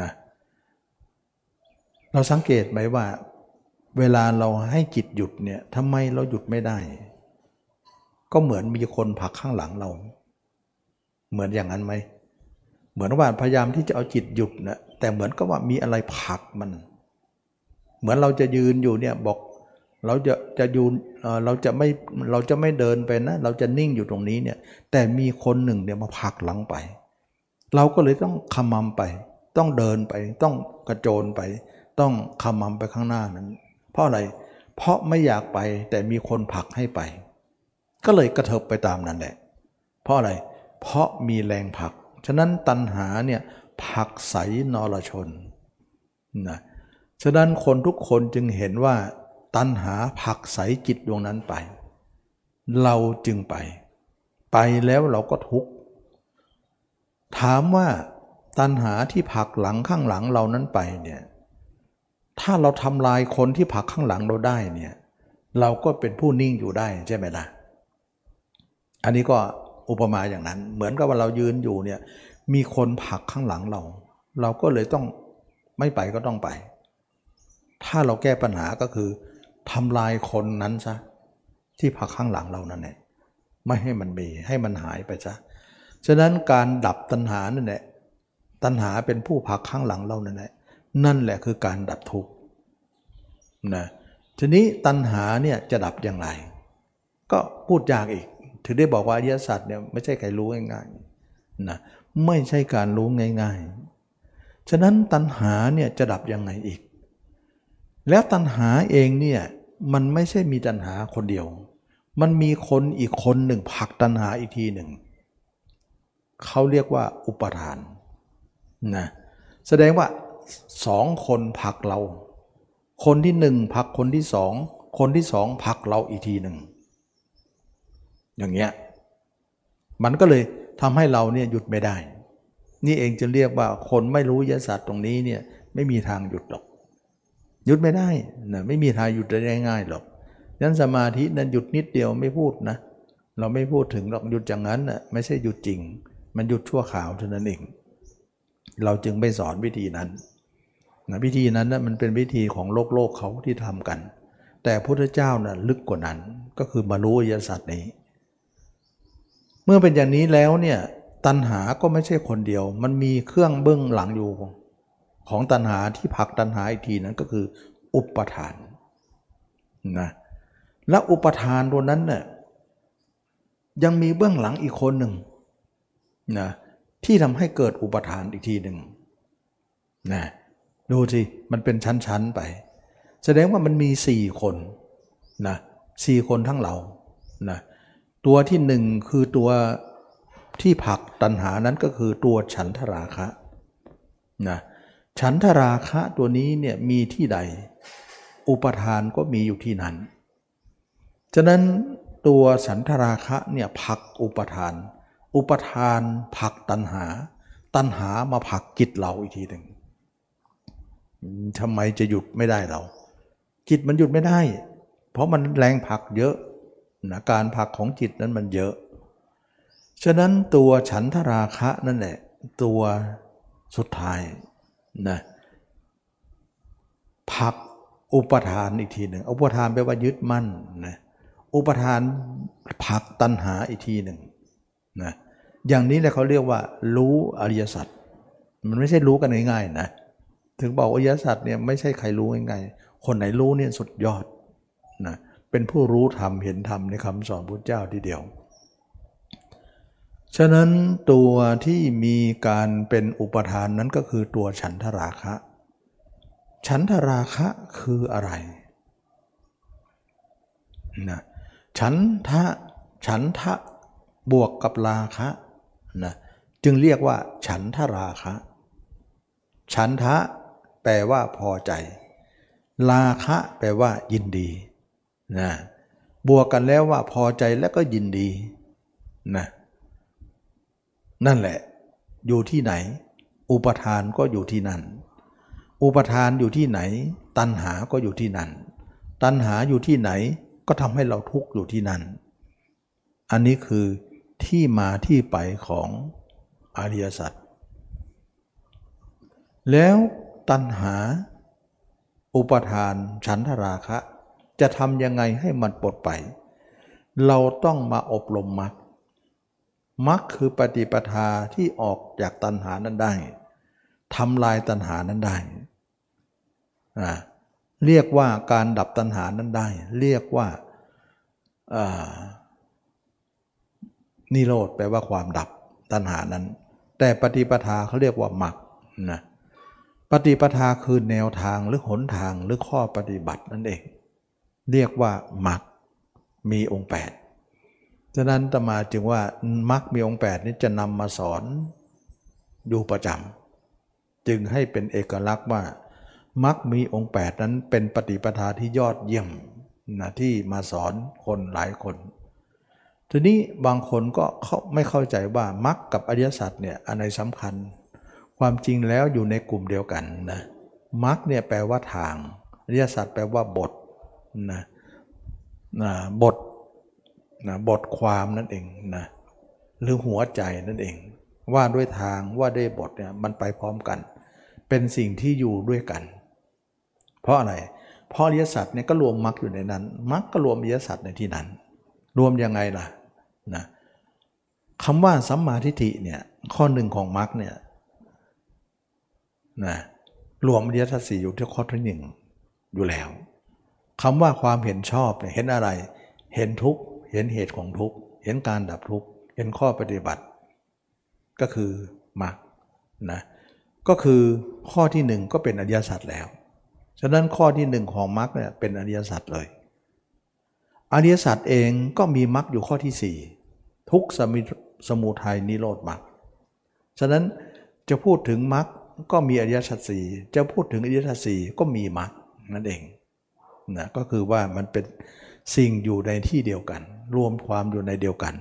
นะเราสังเกตไหมว่า เวลาเราให้จิตหยุดเนี่ยทำไมเราหยุดไม่ได้ ก็เหมือนมีคนผลักข้างหลังเรา เหมือนอย่างนั้นไหมเหมือนว่าพยายามที่จะเอาจิตหยุดนะแต่เหมือนกับว่ามีอะไรผลักมัน เหมือนเราจะยืนอยู่เนี่ยบอก เราจะจะยืนเราจะไม่เราจะไม่เดินไปนะ เราจะนิ่งอยู่ตรงนี้เนี่ย แต่มีคนหนึ่งเนี่ยมาผลักหลังไป เราก็เลยต้องขมำไป ต้องเดินไป ต้องกระโจนไป ต้องขมำไปข้างหน้านั้น เพราะอะไร เพราะไม่อยากไปแต่มีคนผลักให้ไป ก็เลยกระเถิบไปตามนั้นแหละ เพราะอะไร เพราะมีแรงผลัก ฉะนั้นตัณหาเนี่ยผักใสนรชนนะฉะนั้นคนทุกคนจึงเห็นว่า ตัณหาผักใสจิตดวงนั้นไป เราจึงไป ไปแล้วเราก็ทุกข์ ถามว่าตัณหาที่ผักหลังข้างหลังเรานั้นไปเนี่ยถ้าเราทำลายคนที่ผักข้างหลังเราได้เนี่ยเราก็เป็นผู้นิ่งอยู่ได้ใช่ไหมล่ะ อันนี้ก็อุปมาอย่างนั้น เหมือนกับว่าเรายืนอยู่เนี่ยมีคนผักข้างหลังเรา เราก็เลยต้องไม่ไปก็ต้องไป ถ้าเราแก้ปัญหาก็คือ ทำลายคนนั้นซะที่พักข้างหลังเรานั่นแหละไม่ให้มันมีให้มันหายไปซะฉะนั้นการดับตัณหานั่นแหละตัณหาเป็นผู้พักข้างหลังเรานั่นแหละนั่นแหละคือการดับทุกข์นะทีนี้ตัณหาเนี่ยจะดับอย่างไร ก็พูดยากอีก ถึงได้บอกว่าอริยสัจเนี่ยไม่ใช่ใครรู้ง่ายๆนะไม่ใช่การรู้ง่ายๆ ฉะนั้นตัณหาเนี่ยจะดับยังไงอีก แล้วตัณหาเองเนี่ย มันไม่ใช่มีตัณหาคนเดียว มันมีคนอีกคนหนึ่งผลักตัณหาอีกทีหนึ่ง เขาเรียกว่าอุปทานนะแสดงว่าสองคนผลักเรา คนที่หนึ่งผลักคนที่สอง คนที่สองผลักเราอีกทีหนึ่ง อย่างเงี้ย มันก็เลยทำให้เราเนี่ยหยุดไม่ได้ นี่เองจะเรียกว่าคนไม่รู้ยศาสตร์ตรงนี้เนี่ยไม่มีทางหยุดหรอก หยุดไม่ได้นะไม่มีทางหยุดได้ง่ายๆหรอกยันสมาธินั้นหยุดนิดเดียวไม่พูดนะ เราไม่พูดถึงหรอกหยุดอย่างนั้นนะไม่ใช่หยุดจริง มันหยุดชั่วข่าวเท่านั้นเอง เราจึงไม่สอนวิธีนั้นนะวิธีนั้นนะมันเป็นวิธีของโลกโลกเขาที่ทำกัน แต่พระพุทธเจ้านะ่ะลึกกว่านั้นก็คือมารู้อริยสัจนี้ เมื่อเป็นอย่างนี้แล้วเนี่ยตัณหาก็ไม่ใช่คนเดียว มันมีเครื่องเบื้องหลังอยู่ ของตัณหาที่ผลักตัณหาอีกทีนั้นก็คือ อุปทานนะและอุปทานตัวนั้นเนี่ยยังมีเบื้องหลังอีกคนหนึ่งนะที่ทำให้เกิดอุปทานอีกทีหนึ่งนะดูสิมันเป็นชั้นๆไป แสดงว่ามันมีสี่คนนะสี่คนทั้งเรานะตัวที่หนึ่งคือตัวที่ผักตัณหานั้นก็คือตัวฉันทราคะนะ ฉันทราคะตัวนี้เนี่ยมีที่ใด อุปทานก็มีอยู่ที่นั้น ฉะนั้นตัวฉันทราคะเนี่ยผลักอุปทาน อุปทานผลักตัณหา ตัณหามาผลักจิตเราอีกทีหนึ่งทำไมจะหยุดไม่ได้เรา จิตมันหยุดไม่ได้ เพราะมันแรงผลักเยอะนะการผลักของจิตนั้นมันเยอะ ฉะนั้นตัวฉันทราคะนั่นแหละตัวสุดท้าย นะผักอุปทานอีกทีหนึ่งอุปทานแปลว่ายึดมั่นนะอุปทานผักตัณหาอีกทีหนึ่งนะอย่างนี้แหละเขาเรียกว่า รู้อริยสัจมันไม่ใช่รู้กันง่ายๆนะถึงบอกอริยสัจเนี่ยไม่ใช่ใครรู้ง่ายๆคนไหนรู้เนี่ยสุดยอดนะเป็นผู้รู้ธรรมเห็นธรรมในคำสอนพุทธเจ้าทีเดียว ฉะนั้นตัวที่มีการเป็นอุปทานนั้นก็คือตัวฉันทราคะ ฉันทราคะคืออะไรนะฉันทะฉันทะบวกกับราคะนะจึงเรียกว่าฉันทราคะ ฉันทะแปลว่าพอใจ ราคะแปลว่ายินดีนะบวกกันแล้วว่าพอใจแล้วก็ยินดีนะ นั่นแหละ อยู่ที่ไหน อุปทานก็อยู่ที่นั่น อุปทานอยู่ที่ไหน ตัณหาก็อยู่ที่นั่น ตัณหาอยู่ที่ไหนก็ทำให้เราทุกข์อยู่ที่นั่น อันนี้คือที่มาที่ไปของอริยสัจแล้วตัณหา อุปทาน ฉันทราคะ จะทำยังไงให้มันปลดไป เราต้องมาอบรมมรรค มรรคคือปฏิปทาที่ออกจากตัณหานั้นได้ทำลายตัณหานั้นได้ เรียกว่าการดับตัณหานั้นได้ เรียกว่านิโรธแปลว่าความดับตัณหานั้น แต่ปฏิปทาเขาเรียกว่ามรรคนะปฏิปทาคือแนวทางหรือหนทางหรือข้อปฏิบัตินั่นเอง เรียกว่ามรรคมีองค์ 8 ฉะนั้นตมาจึงว่ามรรคมีองค์8นี้จะนำมาสอนอยู่ประจำจึงให้เป็นเอกลักษณ์ว่ามรรคมีองค์ 8 นั้นเป็นปฏิปทาที่ยอดเยี่ยมนะที่มาสอนคนหลายคน ทีนี้บางคนก็เขาไม่เข้าใจว่ามรรคกับอริยสัจเนี่ยอันไหนสำคัญ ความจริงแล้วอยู่ในกลุ่มเดียวกันนะมรรคเนี่ยแปลว่าทางอริยสัจแปลว่าบทนะนะบท นะบทความนั่นเองนะหรือหัวใจนั่นเอง ว่าด้วยทางว่าด้วยบทเนี่ยมันไปพร้อมกัน เป็นสิ่งที่อยู่ด้วยกัน เพราะอะไรเพราะอริยสัจเนี่ยก็รวมมรรคอยู่ในนั้นมรรคก็รวมอริยสัจในที่นั้น รวมยังไงล่ะนะคำว่าสัมมาทิฏฐิเนี่ยข้อหนึ่งของมรรคเนี่ยนะรวมอริยสัจสี่อยู่ที่ข้อที่หนึ่งอยู่แล้วคำว่าความเห็นชอบเนี่ยเห็นอะไร เห็นทุกข์ เห็นเหตุของทุกข์ เห็นการดับทุกข์ เห็นข้อปฏิบัติ ก็คือมรรคนะ ก็คือข้อที่หนึ่งก็เป็นอริยสัจแล้ว ฉะนั้นข้อที่หนึ่งของมรรคเนี่ยเป็นอริยสัจเลย อริยสัจเองก็มีมรรคอยู่ข้อที่สี่ทุกสมิสมุทัยนิโรธมรรค ฉะนั้นจะพูดถึงมรรคก็มีอริยสัจสี่จะพูดถึงอริยสัจสี่ก็มีมรรคนั่นเองนะก็คือว่ามันเป็นสิ่งอยู่ในที่เดียวกัน รวมความอยู่ในเดียวกัน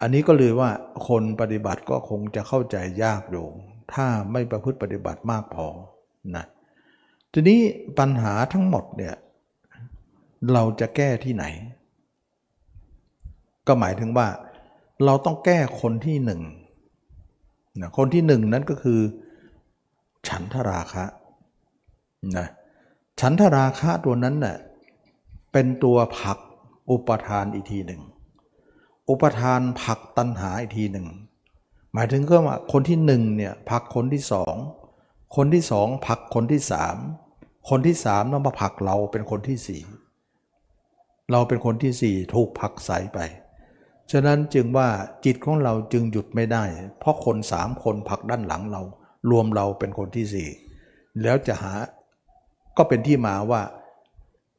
อันนี้ก็เลยว่าคนปฏิบัติก็คงจะเข้าใจยากอยู่ถ้าไม่ประพฤติปฏิบัติมากพอนะทีนี้ปัญหาทั้งหมดเนี่ยเราจะแก้ที่ไหน ก็หมายถึงว่า เราต้องแก้คนที่หนึ่งนะคนที่หนึ่งนั้นก็คือ ฉันทราคะนะฉันทราคะตัวนั้นเน่ยเป็นตัวผลัก อุปทานอีกทีหนึ่ง อุปทานผลักตัณหาอีกทีหนึ่ง หมายถึงก็ว่าคนที่หนึ่งเนี่ยผลักคนที่สอง คนที่สองผลักคนที่สาม คนที่สามต้องมาผลักเราเป็นคนที่สี่ เราเป็นคนที่สี่ถูกผลักใสไป ฉะนั้นจึงว่าจิตของเราจึงหยุดไม่ได้ เพราะคนสามคนผลักด้านหลังเรา รวมเราเป็นคนที่สี่ แล้วจะหาก็เป็นที่มาว่า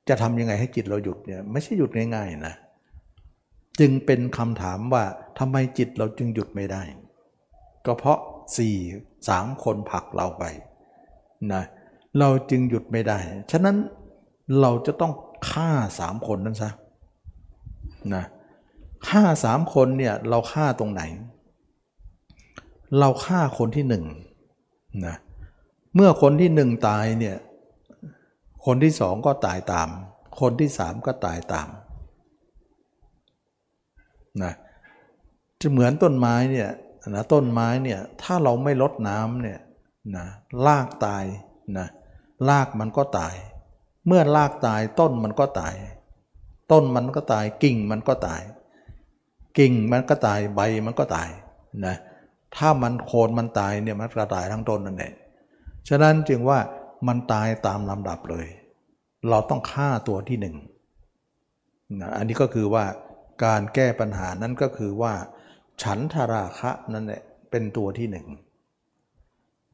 จะทำยังไงให้จิตเราหยุดเนี่ยไม่ใช่หยุดง่ายๆนะจึงเป็นคำถามว่าทำไมจิตเราจึงหยุดไม่ได้ ก็เพราะสี่สามคนผลักเราไปนะเราจึงหยุดไม่ได้ ฉะนั้นเราจะต้องฆ่าสามคนนั้นซะนะฆ่าสามคนเนี่ยเราฆ่าตรงไหน เราฆ่าคนที่หนึ่งนะเมื่อคนที่หนึ่งตายเนี่ย คนที่สองก็ตายตาม คนที่สามก็ตายตามนะจะเหมือนต้นไม้เนี่ยนะต้นไม้เนี่ยถ้าเราไม่ลดน้ำเนี่ยนะรากตายนะรากมันก็ตาย เมื่อรากตายต้นมันก็ตาย ต้นมันก็ตายกิ่งมันก็ตาย กิ่งมันก็ตายใบมันก็ตายนะถ้ามันโคนมันตายเนี่ยมันก็ตายทั้งต้นนั่นแหละฉะนั้นจึงว่า มันตายตามลำดับเลย เราต้องฆ่าตัวที่หนึ่งนะอันนี้ก็คือว่าการแก้ปัญหานั้นก็คือว่า ฉันทราคะนั่นแหละเป็นตัวที่หนึ่ง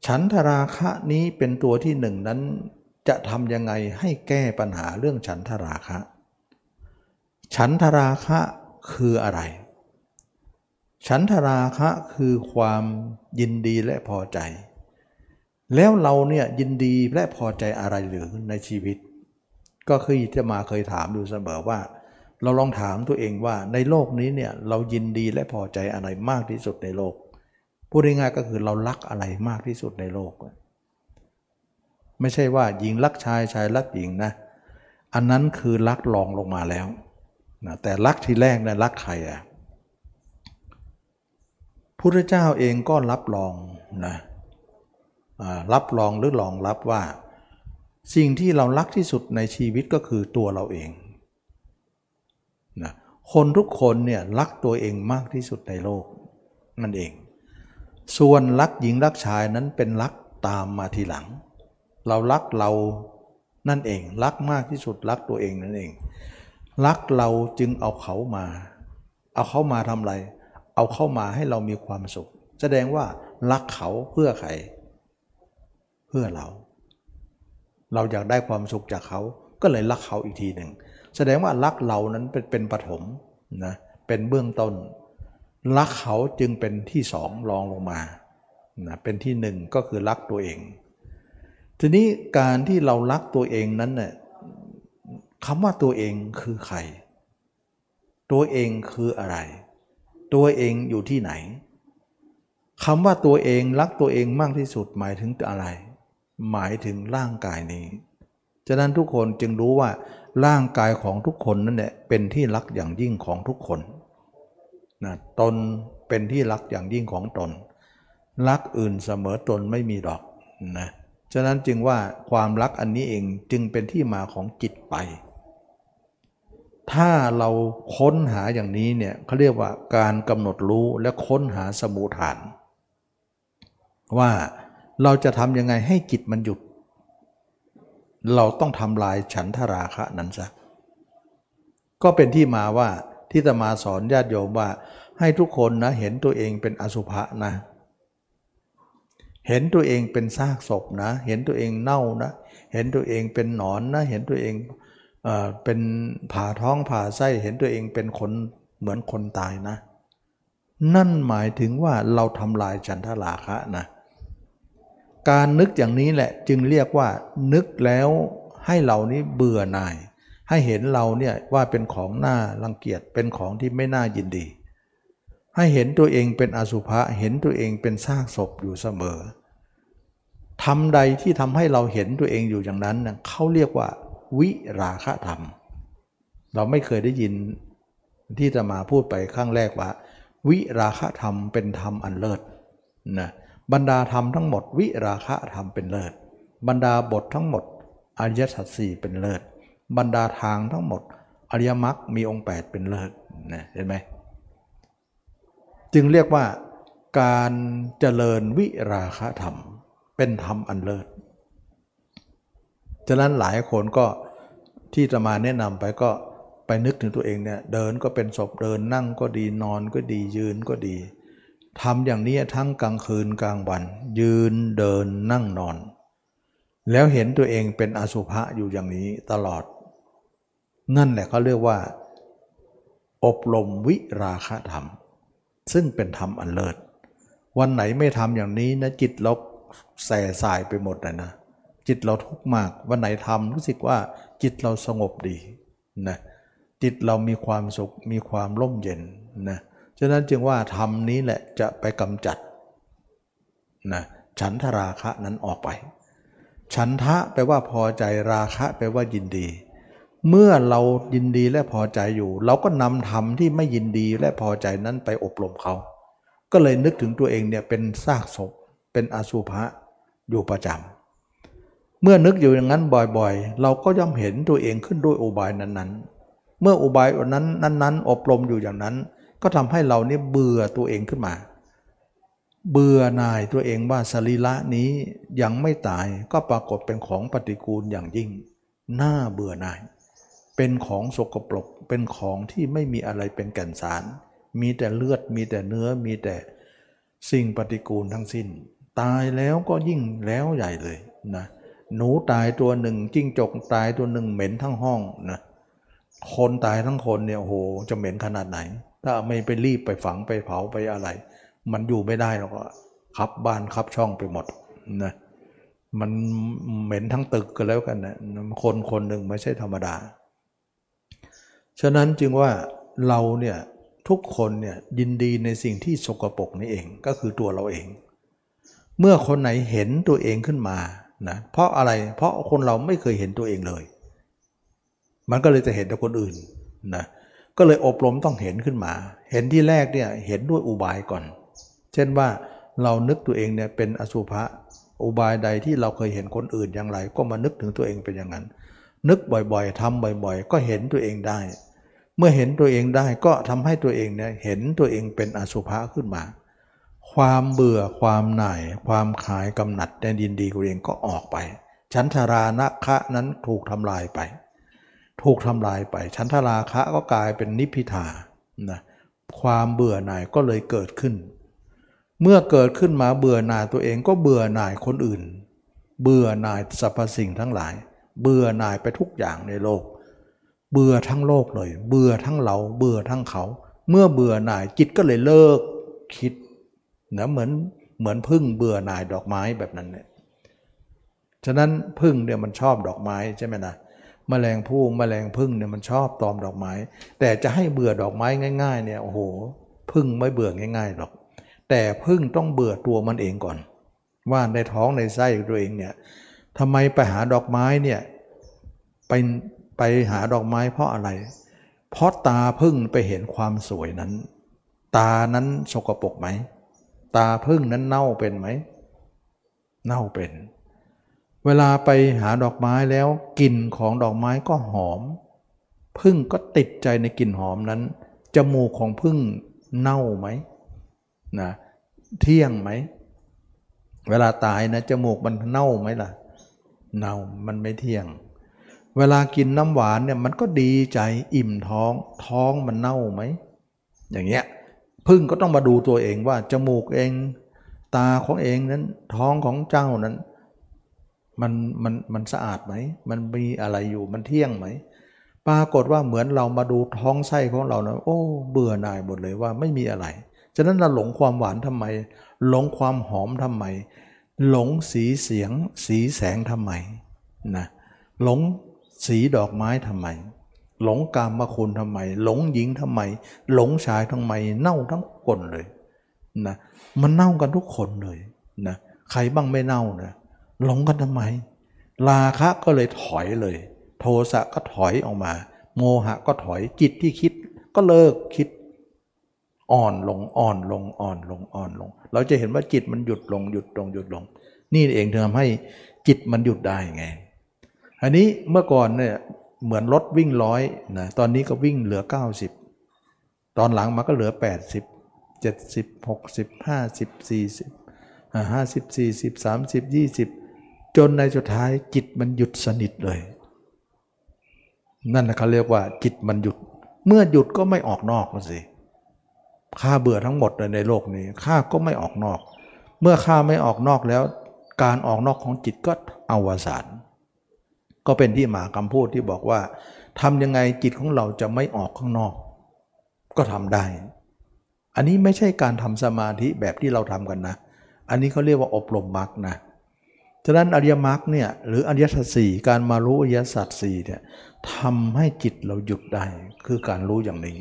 ฉันทราคะนี้เป็นตัวที่หนึ่งนั้นจะทำยังไงให้แก้ปัญหาเรื่องฉันทราคะ ฉันทราคะคืออะไร ฉันทราคะคือความยินดีและพอใจ แล้วเราเนี่ยยินดีและพอใจอะไรหรือในชีวิต ก็เคยจะมาเคยถามดูเสมอว่า เราลองถามตัวเองว่าในโลกนี้เนี่ยเรายินดีและพอใจอะไรมากที่สุดในโลกพูดง่ายๆก็คือเรารักอะไรมากที่สุดในโลก ไม่ใช่ว่าหญิงรักชายชายรักหญิงนะ อันนั้นคือรักลองลงมาแล้วนะแต่รักทีแรกนะรักใครอะ่ะพุทธเจ้าเองก็รับรองนะ รับรองหรือรองรับว่า สิ่งที่เรารักที่สุดในชีวิตก็คือตัวเราเองนะคนทุกคนเนี่ยรักตัวเองมากที่สุดในโลกนั่นเอง ส่วนรักหญิงรักชายนั้นเป็นรักตามมาทีหลัง เรารักเรานั่นเอง รักมากที่สุดรักตัวเองนั่นเอง รักเราจึงเอาเขามา เอาเขามาทำอะไร เอาเข้ามาให้เรามีความสุข แสดงว่ารักเขาเพื่อใคร เพื่อเรา เราอยากได้ความสุขจากเขาก็เลยรักเขาอีกทีหนึ่ง แสดงว่ารักเรานั้นเป็นเป็นปฐมนะเป็นเบื้องต้น รักเขาจึงเป็นที่สองรองลงมานะเป็นที่หนึ่งก็คือรักตัวเอง ทีนี้การที่เรารักตัวเองนั้นเนี่ยคำว่าตัวเองคือใคร ตัวเองคืออะไร ตัวเองอยู่ที่ไหนคำว่าตัวเองรักตัวเองมากที่สุดหมายถึงอะไร หมายถึงร่างกายนี้ ฉะนั้นทุกคนจึงรู้ว่าร่างกายของทุกคนนั่นแหละเป็นที่รักอย่างยิ่งของทุกคนนะตนเป็นที่รักอย่างยิ่งของตน รักอื่นเสมอตนไม่มีดอกนะฉะนั้นจึงว่าความรักอันนี้เองจึงเป็นที่มาของจิตไป ถ้าเราค้นหาอย่างนี้เนี่ยเขาเรียกว่าการกำหนดรู้และค้นหาสมุฐาน ว่า เราจะทำยังไงให้จิตมันหยุด เราต้องทำลายฉันทราคะนั้นซะก็เป็นที่มาว่าที่จะมาสอนญาติโยมว่า ให้ทุกคนนะเห็นตัวเองเป็นอสุภะนะ เห็นตัวเองเป็นซากศพนะ เห็นตัวเองเน่านะ เห็นตัวเองเป็นหนอนนะ เห็นตัวเองเอ่อเป็นผ่าท้องผ่าไส้ เห็นตัวเองเป็นคนเหมือนคนตายนะ นั่นหมายถึงว่าเราทำลายฉันทราคะนะ การนึกอย่างนี้แหละจึงเรียกว่านึกแล้วให้เรานี้เบื่อหน่าย ให้เห็นเราเนี่ยว่าเป็นของน่ารังเกียจเป็นของที่ไม่น่ายินดี ให้เห็นตัวเองเป็นอสุภะเห็นตัวเองเป็นซากศพอยู่เสมอทำใดที่ทำให้เราเห็นตัวเองอยู่อย่างนั้นเขาเรียกว่า วิราคะธรรม เราไม่เคยได้ยินที่จะมาพูดไปข้างแรกว่า วิราคะธรรมเป็นธรรมอันเลิศนะ บรรดาธรรมทั้งหมด วิราคะธรรมเป็นเลิศ บรรดาบททั้งหมด อริยสัจสี่เป็นเลิศ บรรดาทางทั้งหมด อริยมรรคมีองค์ 8 เป็นเลิศนะเห็นไหมจึงเรียกว่าการเจริญวิราคะธรรม เป็นธรรมอันเลิศฉะนั้นหลายคนก็ที่จะมาแนะนำไปก็ไปนึกถึงตัวเองเนี่ยเดินก็เป็นศพเดินนั่งก็ดีนอนก็ดียืนก็ดี ทำอย่างนี้ทั้งกลางคืนกลางวัน ยืนเดินนั่งนอน แล้วเห็นตัวเองเป็นอสุภะอยู่อย่างนี้ตลอด นั่นแหละเขาเรียกว่า อบรมวิราคะธรรม ซึ่งเป็นธรรมอันเลิศวันไหนไม่ทำอย่างนี้นะจิตเราแส่สายไปหมดเลยนะจิตเราทุกข์มากวันไหนทำรู้สึกว่าจิตเราสงบดีนะจิตเรามีความสุขมีความร่มเย็นนะ ฉะนั้นจึงว่าธรรมนี้แหละจะไปกำจัดนะฉันทราคะนั้นออกไป ฉันทะแปลว่าพอใจราคะแปลว่ายินดี เมื่อเรายินดีและพอใจอยู่ เราก็นำธรรมที่ไม่ยินดีและพอใจนั้นไปอบรมเขา ก็เลยนึกถึงตัวเองเนี่ยเป็นซากศพเป็นอสุภะอยู่ประจำเมื่อนึกอยู่อย่างนั้นบ่อยๆ เราก็ย่อมเห็นตัวเองขึ้นด้วยอุบายนั้นๆ เมื่ออุบายนั้นนั้นๆ อบรมอยู่อย่างนั้น ก็ทำให้เราเนี่ยเบื่อตัวเองขึ้นมา เบื่อนายตัวเองว่าสรีระนี้ยังไม่ตายก็ปรากฏเป็นของปฏิกูลอย่างยิ่งน่าเบื่อหน่าย เป็นของสกปรกเป็นของที่ไม่มีอะไรเป็นแก่นสาร มีแต่เลือดมีแต่เนื้อมีแต่สิ่งปฏิกูลทั้งสิ้น ตายแล้วก็ยิ่งแล้วใหญ่เลยนะหนูตายตัวหนึ่งจิ้งจกตายตัวหนึ่งเหม็นทั้งห้องนะคนตายทั้งคนเนี่ยโอ้โหจะเหม็นขนาดไหน ถ้าไม่ไปรีบไปฝังไปเผาไปอะไร มันอยู่ไม่ได้แล้วก็ขับบ้านขับช่องไปหมดนะมันเหม็นทั้งตึกกันแล้วกันนะคนคนหนึ่งไม่ใช่ธรรมดา ฉะนั้นจึงว่าเราเนี่ยทุกคนเนี่ยยินดีในสิ่งที่สกปรกนี่เองก็คือตัวเราเอง เมื่อคนไหนเห็นตัวเองขึ้นมานะเพราะอะไรเพราะคนเราไม่เคยเห็นตัวเองเลย มันก็เลยจะเห็นแต่คนอื่นนะเก็เลยอบรมต้องเห็นขึ้นมา เห็นที่แรกเนี่ยเห็นด้วยอุบายก่อน เช่นว่าเรานึกตัวเองเนี่ยเป็นอสุภะอุบายใดที่เราเคยเห็นคนอื่นอย่างไร ก็มานึกถึงตัวเองเป็นอย่างนั้น นึกบ่อยๆทำบ่อยๆ ก็เห็นตัวเองได้ เมื่อเห็นตัวเองได้ก็ทำให้ตัวเองเนี่ยเห็นตัวเองเป็นอสุภะขึ้นมา ความเบื่อความหน่าย ความขายกำหนัดในดินดีตัวเองก็ออกไป ชั้นชารานะคะนั้นถูกทำลายไป ถูกทำลายไป ชั้นทราคะก็กลายเป็นนิพิทานะความเบื่อหน่ายก็เลยเกิดขึ้น เมื่อเกิดขึ้นมาเบื่อหน่ายตัวเองก็เบื่อหน่ายคนอื่น เบื่อหน่ายสรรพสิ่งทั้งหลาย เบื่อหน่ายไปทุกอย่างในโลก เบื่อทั้งโลกเลย เบื่อทั้งเรา เบื่อทั้งเขา เมื่อเบื่อหน่ายจิตก็เลยเลิกคิดนะเหมือนเหมือนพึ่งเบื่อหน่ายดอกไม้แบบนั้นเนี่ยฉะนั้นพึ่งเนี่ยมันชอบดอกไม้ใช่ไหมนะ มแมลงผู้มแมลงพึ่งเนี่ยมันชอบตอมดอกไม้ แต่จะให้เบื่อดอกไม้ง่าย ๆ เนี่ยโอ้โหพึ่งไม่เบื่อง่าย ๆหรอก แต่พึ่งต้องเบื่อตัวมันเองก่อน ว่าในท้องในไส้ตัวเองเนี่ยทำไมไปหาดอกไม้เนี่ยไปไปหาดอกไม้เพราะอะไร เพราะตาพึ่งไปเห็นความสวยนั้น ตานั้นสกปรกไหม ตาพึ่งนั้นเน่าเป็นไหม เน่าเป็น เวลาไปหาดอกไม้แล้วกลิ่นของดอกไม้ก็หอมพึ่งก็ติดใจในกลิ่นหอมนั้น จมูกของพึ่งเน่าไหมนะเที่ยงไหม เวลาตายนะจมูกมันเน่าไหมล่ะ เน่ามันไม่เที่ยง เวลากินน้ำหวานเนี่ยมันก็ดีใจอิ่มท้อง ท้องมันเน่าไหม อย่างเงี้ยพึ่งก็ต้องมาดูตัวเองว่าจมูกเอง ตาของเองนั้นท้องของเจ้านั้น มันมันมันสะอาดไหม มันมีอะไรอยู่มันเที่ยงไหม ปรากฏว่าเหมือนเรามาดูท้องไส้ของเรานะโอ้ เบื่อหน่ายหมดเลยว่าไม่มีอะไร ฉะนั้นเราหลงความหวานทำไม หลงความหอมทำไม หลงสีเสียง สีแสงทำไมนะหลงสีดอกไม้ทำไม หลงกามคุณทำไม หลงหญิงทำไม หลงชายทำไม เน่าทั้งคนเลยนะมันเน่ากันทุกคนเลยนะใครบ้างไม่เน่านะ หลงกันทำไมราคะก็เลยถอยเลย โทสะก็ถอยออกมา โมหะก็ถอยจิตที่คิดก็เลิกคิดอ่อนลงอ่อนลงอ่อนลงอ่อนลง เราจะเห็นว่าจิตมันหยุดลงหยุดลงหยุดลง นี่เองทำให้จิตมันหยุดได้ไง อันนี้เมื่อก่อนเนี่ยเหมือนรถวิ่งร้อยนะตอนนี้ก็วิ่งเหลือ 90 ตอนหลังมาก็เหลือ 80 70 60 50 40อ่า50 40 30 20 จนในสุดท้ายจิตมันหยุดสนิทเลย นั่นนะเขาเรียกว่า จิตมันหยุด เมื่อหยุดก็ไม่ออกนอกสิข้าเบื่อทั้งหมดเลยในโลกนี้ข้าก็ไม่ออกนอก เมื่อข้าไม่ออกนอกแล้ว การออกนอกของจิตก็อวสานก็เป็นที่มาคำพูดที่บอกว่าทำยังไงจิตของเราจะไม่ออกข้างนอก ก็ทำได้ อันนี้ไม่ใช่การทำสมาธิแบบที่เราทำกันนะ อันนี้เขาเรียกว่าอบรมมรรคนะ ฉะนั้นอริยมรรคเนี่ยหรืออริยสัจสี่การมารู้อริยสัจสี่เนี่ยทำให้จิตเราหยุดได้คือการรู้อย่างนี้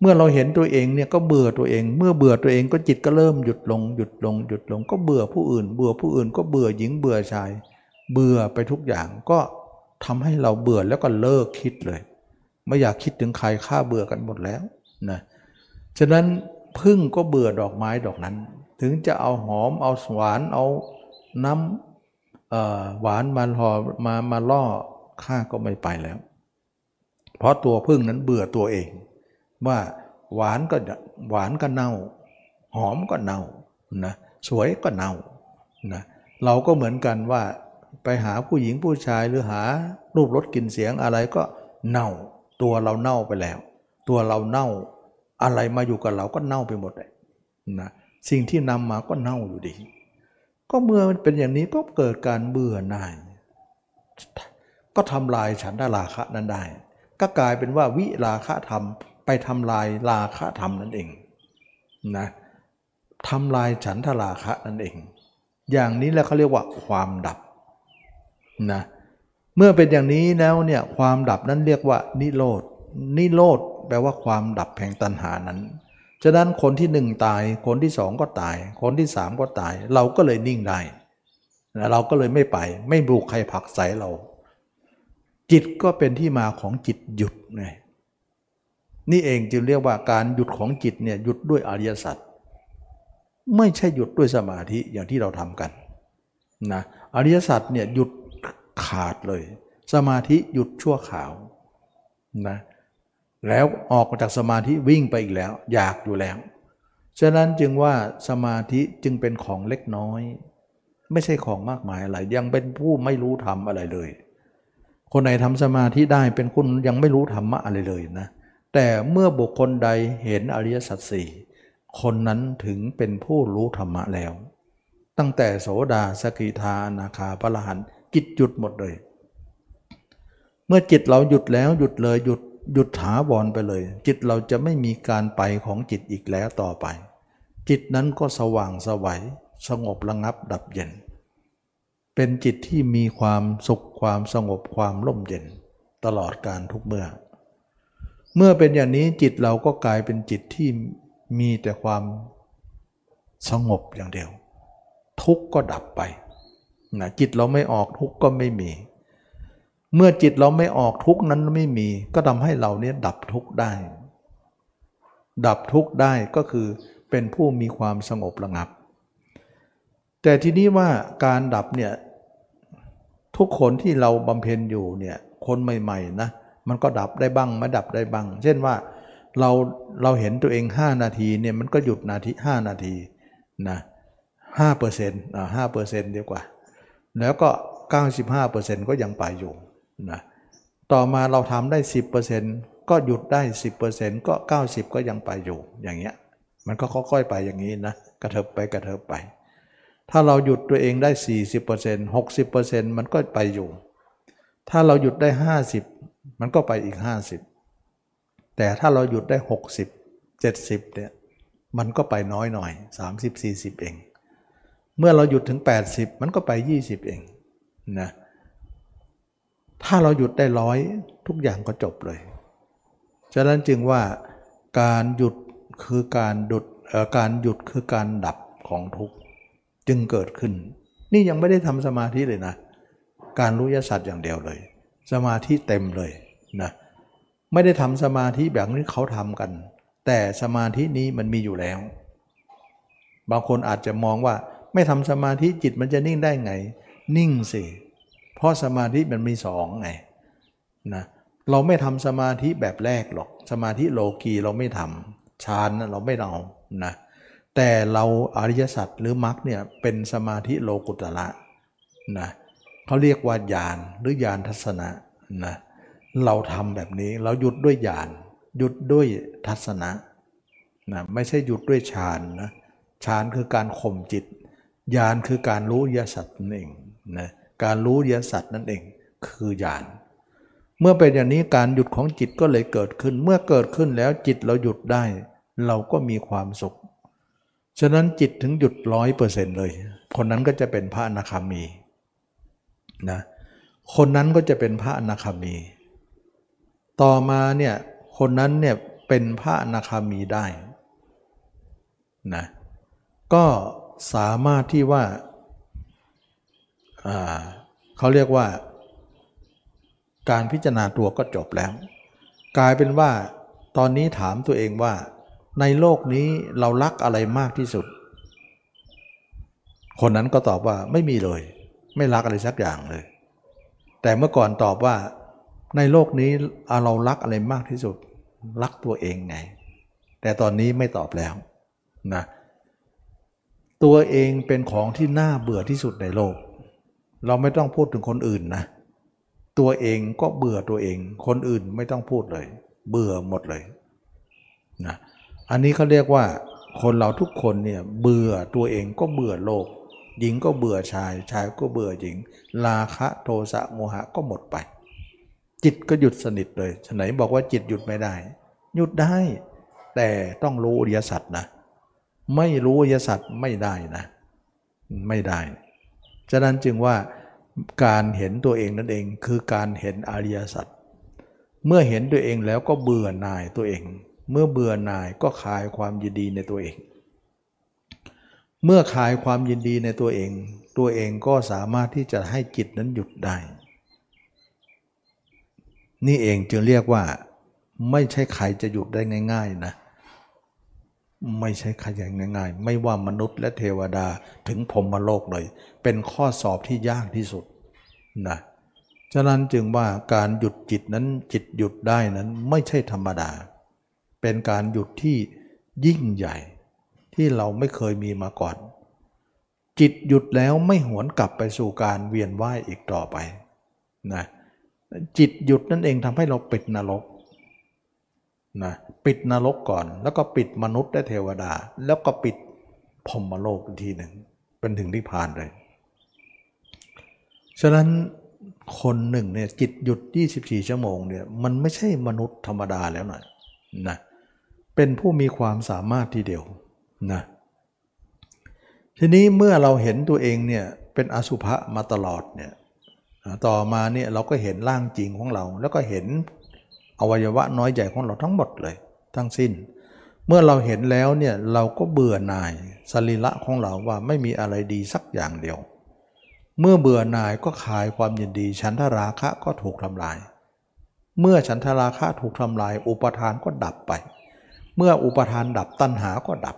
เมื่อเราเห็นตัวเองเนี่ยก็เบื่อตัวเอง เมื่อเบื่อตัวเองก็จิตก็เริ่มหยุดลงหยุดลงหยุดลงก็เบื่อผู้อื่น เบื่อผู้อื่นก็เบื่อหญิงเบื่อชาย เบื่อไปทุกอย่างก็ทำให้เราเบื่อแล้วก็เลิกคิดเลย ไม่อยากคิดถึงใครฆ่าเบื่อกันหมดแล้วนะฉะนั้นพึ่งก็เบื่อดอกไม้ดอกนั้น ถึงจะเอาหอมเอาหวานเอา น้ำหวานมาหอมามาล่อข้าก็ไม่ไปแล้ว เพราะตัวพึ่งนั้นเบื่อตัวเอง ว่าหวานก็หวานก็เน่า หอมก็เน่านะสวยก็เน่านะเราก็เหมือนกันว่าไปหาผู้หญิงผู้ชายหรือหารูปรสกลิ่นเสียงอะไรก็เน่า ตัวเราเน่าไปแล้ว ตัวเราเน่าอะไรมาอยู่กับเราก็เน่าไปหมดเลยนะสิ่งที่นำมาก็เน่าอยู่ดี ก็เมื่อมันเป็นอย่างนี้ก็เกิดการเบื่อหน่าย ก็ทำลายฉันทราคะนั้นได้ ก็กลายเป็นว่าวิราคะธรรมไปทำลายราคะธรรมนั่นเองนะทำลายฉันทราคะนั่นเอง อย่างนี้แล้วเขาเรียกว่าความดับนะเมื่อเป็นอย่างนี้แล้วเนี่ยความดับนั้นเรียกว่านิโรธนิโรธแปลว่าความดับแห่งตัณหานั้น ฉะนั้นคนที่หนึ่งตาย คนที่สองก็ตาย คนที่สามก็ตาย เราก็เลยนิ่งได้เราก็เลยไม่ไป ไม่บุกใครผักใสเรา จิตก็เป็นที่มาของจิตหยุดไงนี่เองจึงเรียกว่าการหยุดของจิตเนี่ยหยุดด้วยอริยสัจไม่ใช่หยุดด้วยสมาธิอย่างที่เราทำกันนะอริยสัจเนี่ยหยุดขาดเลย สมาธิหยุดชั่วข่าวนะ แล้วออกจากสมาธิวิ่งไปอีกแล้ว อยากอยู่แล้ว ฉะนั้นจึงว่าสมาธิจึงเป็นของเล็กน้อย ไม่ใช่ของมากมายอะไร ยังเป็นผู้ไม่รู้ธรรมอะไรเลย คนไหนทำสมาธิได้เป็นคนยังไม่รู้ธรรมะอะไรเลยนะ แต่เมื่อบุคคลใดเห็นอริยสัจสี่คนนั้นถึงเป็นผู้รู้ธรรมะแล้ว ตั้งแต่โสดาสกิทานาคาพระหันจิตหยุดหมดเลย เมื่อจิตเราหยุดแล้วหยุดเลยหยุด หยุดถาวรไปเลย จิตเราจะไม่มีการไปของจิตอีกแล้วต่อไป จิตนั้นก็สว่างสวัยสงบระงับดับเย็น เป็นจิตที่มีความสุขความสงบความร่มเย็น ตลอดการทุกเมื่อ เมื่อเป็นอย่างนี้จิตเราก็กลายเป็นจิตที่มีแต่ความสงบอย่างเดียว ทุกข์ก็ดับไปนะจิตเราไม่ออกทุกข์ก็ไม่มี เมื่อจิตเราไม่ออกทุกนั้นไม่มี ก็ทำให้เราเนี้ยดับทุกได้ ดับทุกได้ก็คือเป็นผู้มีความสงบระงับ แต่ทีนี้ว่าการดับเนี่ยทุกคนที่เราบำเพ็ญอยู่เนี่ยคนใหม่ๆนะมันก็ดับได้บ้างไม่ดับได้บ้าง เช่นว่าเราเราเห็นตัวเอง 5 นาทีเนี่ยมันก็หยุดนาที 5 นาทีนะห้าเปอร์เซ็นต์อ่าห้าเปอร์เซ็นต์ดีกว่า แล้วก็ 95เปอร์เซ็นต์ก็ยังไปอยู่ นะต่อมาเราทำได้ 10เปอร์เซ็นต์ก็หยุดได้ 10เปอร์เซ็นต์ก็ 90 ก็ยังไปอยู่อย่างเงี้ยมันก็ค่อยๆไปอย่างนี้นะกระเถิบไปกระเถิบไป ถ้าเราหยุดตัวเองได้ 40% 60%มันก็ไปอยู่ ถ้าเราหยุดได้ 50 มันก็ไปอีก 50 แต่ถ้าเราหยุดได้ 60 70เนี่ยมันก็ไปน้อยหน่อย 30 40 เอง เมื่อเราหยุดถึง 80 มันก็ไป 20 เองนะ ถ้าเราหยุดได้ร้อยทุกอย่างก็จบเลย ฉะนั้นจึงว่าการหยุดคือการดุดการหยุดคือการดับของทุกข์จึงเกิดขึ้น นี่ยังไม่ได้ทำสมาธิเลยนะ การรู้ยศสัตว์อย่างเดียวเลย สมาธิเต็มเลยนะไม่ได้ทำสมาธิแบบที่เขาทำกัน แต่สมาธินี้มันมีอยู่แล้ว บางคนอาจจะมองว่าไม่ทำสมาธิจิตมันจะนิ่งได้ไง นิ่งสิเพราะสมาธิมันมีสองไงนะเราไม่ทำสมาธิแบบแรกหรอก สมาธิโลกีเราไม่ทำฌานเราไม่เอานะแต่เราอริยสัจหรือมรรคเนี่ยเป็นสมาธิโลกุตระนะเขาเรียกว่าญาณหรือญาณทัศนะนะเราทำแบบนี้เราหยุดด้วยญาณหยุดด้วยทัศนะนะไม่ใช่หยุดด้วยฌานนะฌานคือการข่มจิตญาณคือการรู้ยสัตว์นั่นเองนะ การรู้ยสัตว์นั่นเองคือญาณเมื่อเป็นอย่างนี้การหยุดของจิตก็เลยเกิดขึ้น เมื่อเกิดขึ้นแล้วจิตเราหยุดได้ เราก็มีความสุข ฉะนั้นจิตถึงหยุดร้อยเปอร์เซ็นต์เลย คนนั้นก็จะเป็นพระอนาคามีนะคนนั้นก็จะเป็นพระอนาคามี ต่อมาเนี่ยคนนั้นเนี่ยเป็นพระอนาคามีได้นะก็สามารถที่ว่า เขาเรียกว่า การพิจารณาตัวก็จบแล้ว กลายเป็นว่าตอนนี้ถามตัวเองว่า ในโลกนี้เรารักอะไรมากที่สุด คนนั้นก็ตอบว่าไม่มีเลย ไม่รักอะไรสักอย่างเลย แต่เมื่อก่อนตอบว่า ในโลกนี้เรารักอะไรมากที่สุด รักตัวเองไง แต่ตอนนี้ไม่ตอบแล้วนะตัวเองเป็นของที่น่าเบื่อที่สุดในโลก เราไม่ต้องพูดถึงคนอื่นนะ ตัวเองก็เบื่อตัวเอง คนอื่นไม่ต้องพูดเลย เบื่อหมดเลยนะอันนี้เขาเรียกว่าคนเราทุกคนเนี่ยเบื่อตัวเองก็เบื่อโลก หญิงก็เบื่อชาย ชายก็เบื่อหญิง ราคะโทสะโมหะก็หมดไป จิตก็หยุดสนิทเลยฉไหนบอกว่าจิตหยุดไม่ได้ หยุดได้ แต่ต้องรู้อริยสัจนะ ไม่รู้อริยสัจไม่ได้นะ ไม่ได้ ฉะนั้นจึงว่าการเห็นตัวเองนั่นเองคือการเห็นอริยสัจเมื่อเห็นตัวเองแล้วก็เบื่อหน่ายตัวเอง เมื่อเบื่อหน่ายก็คลายความยินดีในตัวเอง เมื่อคลายความยินดีในตัวเอง ตัวเองก็สามารถที่จะให้จิตนั้นหยุดได้ นี่เองจึงเรียกว่า ไม่ใช่ใครจะหยุดได้ง่าย ๆ นะ ไม่ใช่ใครอย่างง่ายๆ ไม่ว่ามนุษย์และเทวดาถึงพรมโลกเลย เป็นข้อสอบที่ยากที่สุดนะฉะนั้นจึงว่าการหยุดจิตนั้นจิตหยุดได้นั้นไม่ใช่ธรรมดา เป็นการหยุดที่ยิ่งใหญ่ ที่เราไม่เคยมีมาก่อน จิตหยุดแล้วไม่หวนกลับไปสู่การเวียนว่ายอีกต่อไปนะจิตหยุดนั่นเองทำให้เราปิดนรก นะปิดนรกก่อน แล้วก็ปิดมนุษย์และเทวดา แล้วก็ปิดพรมโลกอีกทีหนึ่ง เป็นถึงที่ผ่านเลย ฉะนั้นคนหนึ่งเนี่ยจิตหยุด 24 ชั่วโมงเนี่ยมันไม่ใช่มนุษย์ธรรมดาแล้วหนะนะเป็นผู้มีความสามารถทีเดียวนะทีนี้เมื่อเราเห็นตัวเองเนี่ยเป็นอสุภะมาตลอดเนี่ยต่อมาเนี่ยเราก็เห็นร่างจริงของเรา แล้วก็เห็น อวัยวะน้อยใหญ่ของเราทั้งหมดเลย ทั้งสิ้น เมื่อเราเห็นแล้วเนี่ยเราก็เบื่อหน่ายสรีระของเราว่าไม่มีอะไรดีสักอย่างเดียว เมื่อเบื่อหน่ายก็คลายความยินดีฉันทราคะก็ถูกทำลาย เมื่อฉันทราคะถูกทำลาย อุปทานก็ดับไป เมื่ออุปทานดับตัณหาก็ดับ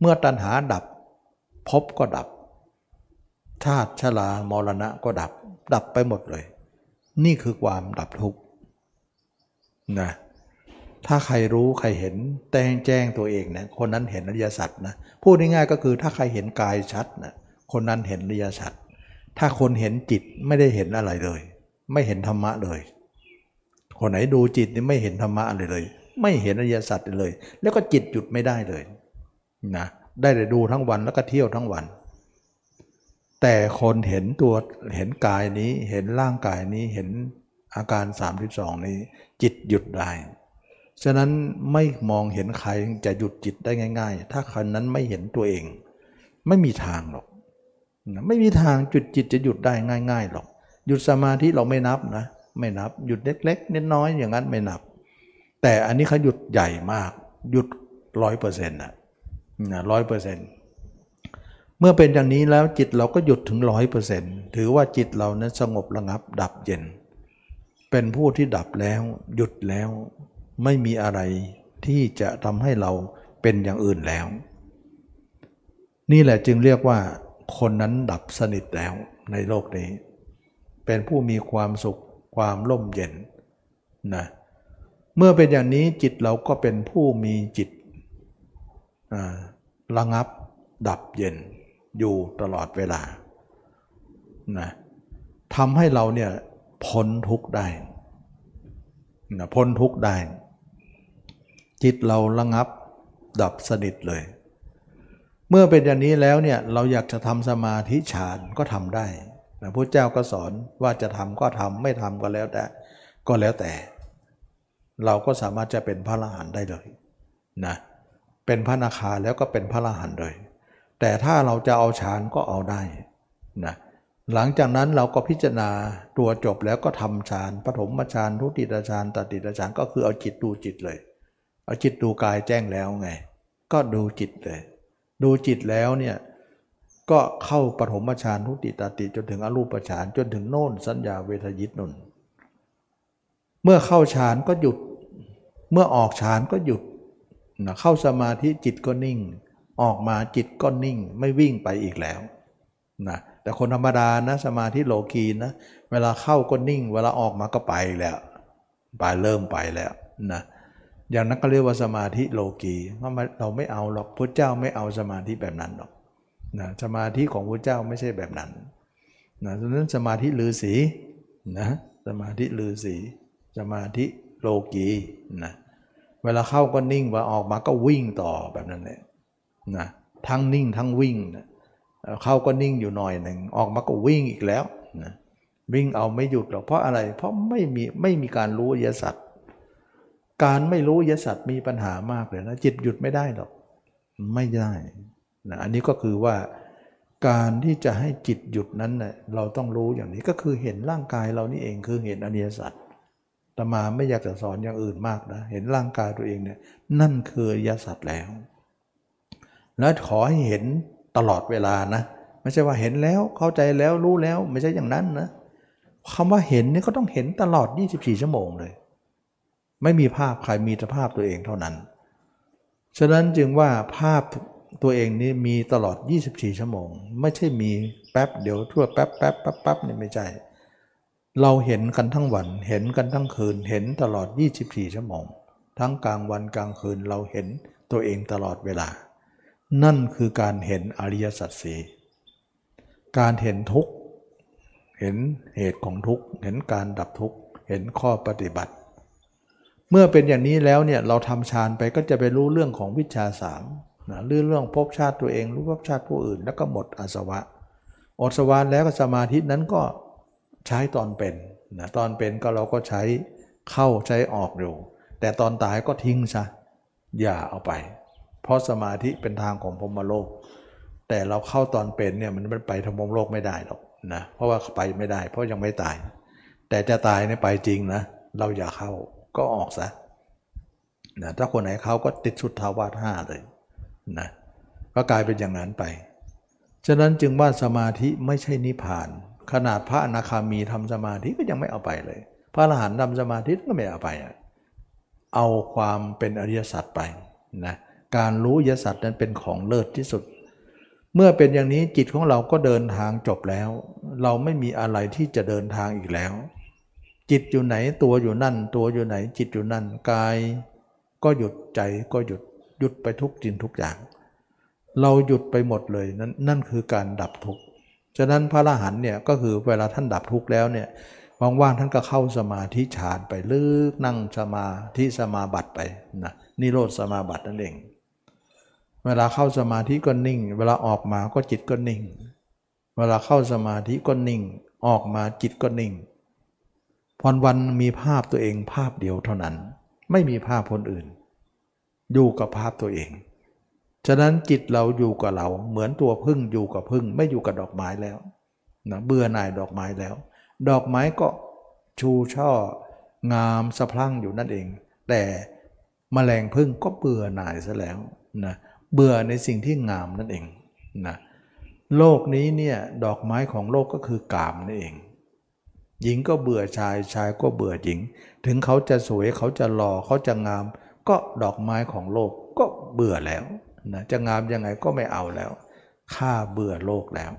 เมื่อตัณหาดับภพก็ดับชาติชรามรณะก็ดับ ดับไปหมดเลย นี่คือความดับทุกข์ นะถ้าใครรู้ใครเห็นแจ้งแจ้งตัวเองนะคนนั้นเห็นอริยสัจนะพูดง่ายๆก็คือถ้าใครเห็นกายชัดนะคนนั้นเห็นอริยสัจถ้าคนเห็นจิตไม่ได้เห็นอะไรเลย ไม่เห็นธรรมะเลย คนไหนดูจิตนี่ไม่เห็นธรรมะอะไรเลย ไม่เห็นอริยสัจเลย แล้วก็จิตหยุดไม่ได้เลยนะได้แต่ดูทั้งวันแล้วก็เที่ยวทั้งวัน แต่คนเห็นตัวเห็นกายนี้เห็นร่างกายนี้เห็น อาการ 32 นี้ จิตหยุดได้ ฉะนั้นไม่มองเห็นใครจะหยุดจิตได้ง่าย ๆ ถ้าคนนั้นไม่เห็นตัวเอง ไม่มีทางหรอก ไม่มีทางจุดจิตจะหยุดได้ง่าย ๆ หรอก หยุดสมาธิเราไม่นับนะ ไม่นับ หยุดเล็กๆนิดน้อยอย่างนั้นไม่นับ แต่อันนี้เขาหยุดใหญ่มาก หยุดร้อยเปอร์เซ็นต์นะร้อยเปอร์เซ็นต์เมื่อเป็นอย่างนี้แล้วจิตเราก็หยุดถึงร้อยเปอร์เซ็นต์ถือว่าจิตเรานั้นสงบระงับดับเย็น เป็นผู้ที่ดับแล้ว หยุดแล้ว ไม่มีอะไรที่จะทำให้เราเป็นอย่างอื่นแล้ว นี่แหละจึงเรียกว่า คนนั้นดับสนิทแล้วในโลกนี้ เป็นผู้มีความสุขความร่มเย็นนะเมื่อเป็นอย่างนี้จิตเราก็เป็นผู้มีจิตระงับดับเย็นอยู่ตลอดเวลานะทำให้เราเนี่ย พ้นทุกข์ได้นะพ้นทุกข์ได้ จิตเราระงับดับสนิทเลย เมื่อเป็นอย่างนี้แล้วเนี่ยเราอยากจะทำสมาธิฌานก็ทำได้นะพระเจ้าก็สอนว่าจะทำก็ทำไม่ทำก็แล้วแต่ ก็แล้วแต่ เราก็สามารถจะเป็นพระอรหันต์ได้เลยนะเป็นพระนาคาแล้วก็เป็นพระอรหันต์เลย แต่ถ้าเราจะเอาฌานก็เอาได้นะ หลังจากนั้นเราก็พิจารณาตัวจบแล้วก็ทำฌานปฐมฌานทุติยฌานตติยฌานก็คือเอาจิตดูจิตเลย เอาจิตดูกายแจ้งแล้วไง ก็ดูจิตเลย ดูจิตแล้วเนี่ยก็เข้าปฐมฌานทุติตติจนถึงอรูปฌานจนถึงโน่นสัญญาเวทยิตนนเมื่อเข้าฌานก็หยุด เมื่อออกฌานก็หยุดนะเข้าสมาธิจิตก็นิ่ง ออกมาจิตก็นิ่งไม่วิ่งไปอีกแล้วนะ แต่คนธรรมดานะสมาธิโลกีนะเวลาเข้าก็นิ่ง เวลาออกมาก็ไปแล้วไปเริ่มไปแล้วนะอย่างนั้นก็เรียกว่าสมาธิโลกีเราเราไม่เอาหรอกพระเจ้าไม่เอาสมาธิแบบนั้นหรอกนะสมาธิของพระเจ้าไม่ใช่แบบนั้นนะดังนั้นสมาธิลือสีนะสมาธิลือสีสมาธิโลกีนะเวลาเข้าก็นิ่งเว่าออกมาก็วิ่งต่อแบบนั้นเลยนะทั้งนิ่งทั้งวิ่งนะ เข้าก็นิ่งอยู่หน่อยหนึ่งออกมาก็วิ่งอีกแล้วนะวิ่งเอาไม่หยุดหรอกเพราะอะไร เพราะไม่มีไม่มีการรู้ยสัตวการไม่รู้ยสัตว์มีปัญหามากเลยนะจิตหยุดไม่ได้หรอกไม่ได้นะอันนี้ก็คือว่าการที่จะให้จิตหยุดนั้นเนะ่ยเราต้องรู้อย่างนี้ก็คือเห็นร่างกายเรานี่เองคือเห็นอนิยสัตว์ตมาไม่อยากจะสอนอย่างอื่นมากนะเห็นร่างกายตัวเองเนี่ยนั่นคือยสัตว์แล้ว และขอให้เห็น ตลอดเวลานะ ไม่ใช่ว่าเห็นแล้วเข้าใจแล้วรู้แล้วไม่ใช่อย่างนั้นนะคำว่าเห็นนี่ก็ต้องเห็นตลอด 24 ชั่วโมงเลย ไม่มีภาพใครมีแต่ภาพตัวเองเท่านั้น ฉะนั้นจึงว่าภาพตัวเองนี้มีตลอด 24 ชั่วโมง ไม่ใช่มีแป๊บเดี๋ยวทั่วแป๊บแป๊บแป๊บแป๊บนี่ไม่ใช่เราเห็นกันทั้งวัน เห็นกันทั้งคืน เห็นตลอด 24 ชั่วโมง ทั้งกลางวันกลางคืนเราเห็นตัวเองตลอดเวลา นั่นคือการเห็นอริยสัจสีการเห็นทุกข์เห็นเหตุของทุกข์เห็นการดับทุกข์เห็นข้อปฏิบัติ เมื่อเป็นอย่างนี้แล้วเนี่ยเราทำฌานไปก็จะไปรู้เรื่องของวิชาสามนะเรื่องเรื่องพบชาติตัวเองรู้พบชาติผู้อื่น แล้วก็หมดอาสวะอดสวานแล้วก็สมาธินั้นก็ใช้ตอนเป็นนะตอนเป็นก็เราก็ใช้เข้าใช้ออกอยู่แต่ตอนตายก็ทิ้งซะอย่าเอาไป เพราะสมาธิเป็นทางของพรมโลก แต่เราเข้าตอนเป็นเนี่ยมันไปทางพรมโลกไม่ได้หรอกนะเพราะว่าไปไม่ได้ เพราะยังไม่ตาย แต่จะตายเนี่ยไปจริงนะเราอย่าเข้าก็ออกซะนะถ้าคนไหนเขาก็ติดชุดทาวาสห้าเลยนะก็กลายเป็นอย่างนั้นไปฉะนั้นจึงว่าสมาธิไม่ใช่นิพพาน ขนาดพระอนาคามีทำสมาธิก็ยังไม่เอาไปเลย พระอรหันต์ทำสมาธิก็ไม่เอาไป เอาความเป็นอริยสัจไปนะ การรู้ยสัจนั้นเป็นของเลิศที่สุด เมื่อเป็นอย่างนี้จิตของเราก็เดินทางจบแล้ว เราไม่มีอะไรที่จะเดินทางอีกแล้ว จิตอยู่ไหนตัวอยู่นั่น ตัวอยู่ไหนจิตอยู่นั่นกาย ก็หยุดใจก็หยุดหยุดไปทุกจินทุกอย่าง เราหยุดไปหมดเลยนั่นนั่นคือการดับทุกข์ฉะนั้นพระอรหันต์เนี่ยก็คือเวลาท่านดับทุกข์แล้วเนี่ยว่างๆท่านก็เข้าสมาธิฌานไปลึกนั่งสมาธิสมาบัติไปนะนิโรธสมาบัตินั่นเอง เวลาเข้าสมาธิก็นิ่ง เวลาออกมาก็จิตก็นิ่ง เวลาเข้าสมาธิก็นิ่ง ออกมาจิตก็นิ่งวันวันมีภาพตัวเองภาพเดียวเท่านั้น ไม่มีภาพคนอื่น อยู่กับภาพตัวเอง ฉะนั้นจิตเราอยู่กับเราเหมือนตัวพึ่งอยู่กับพึ่งไม่อยู่กับดอกไม้แล้วนะเบื่อหน่ายดอกไม้แล้ว ดอกไม้ก็ชูช่องามสะพรั่งอยู่นั่นเอง แต่มแมลงพึ่งก็เบื่อหน่ายซะแล้วนะเเบื่อในสิ่งที่งามนั่นเองนะโลกนี้เนี่ยดอกไม้ของโลกก็คือกามนั่นเอง หญิงก็เบื่อชายชายก็เบื่อหญิง ถึงเขาจะสวยเขาจะหล่อเขาจะงาม ก็ดอกไม้ของโลกก็เบื่อแล้วนะจะงามยังไงก็ไม่เอาแล้วข้าเบื่อโลกแล้ว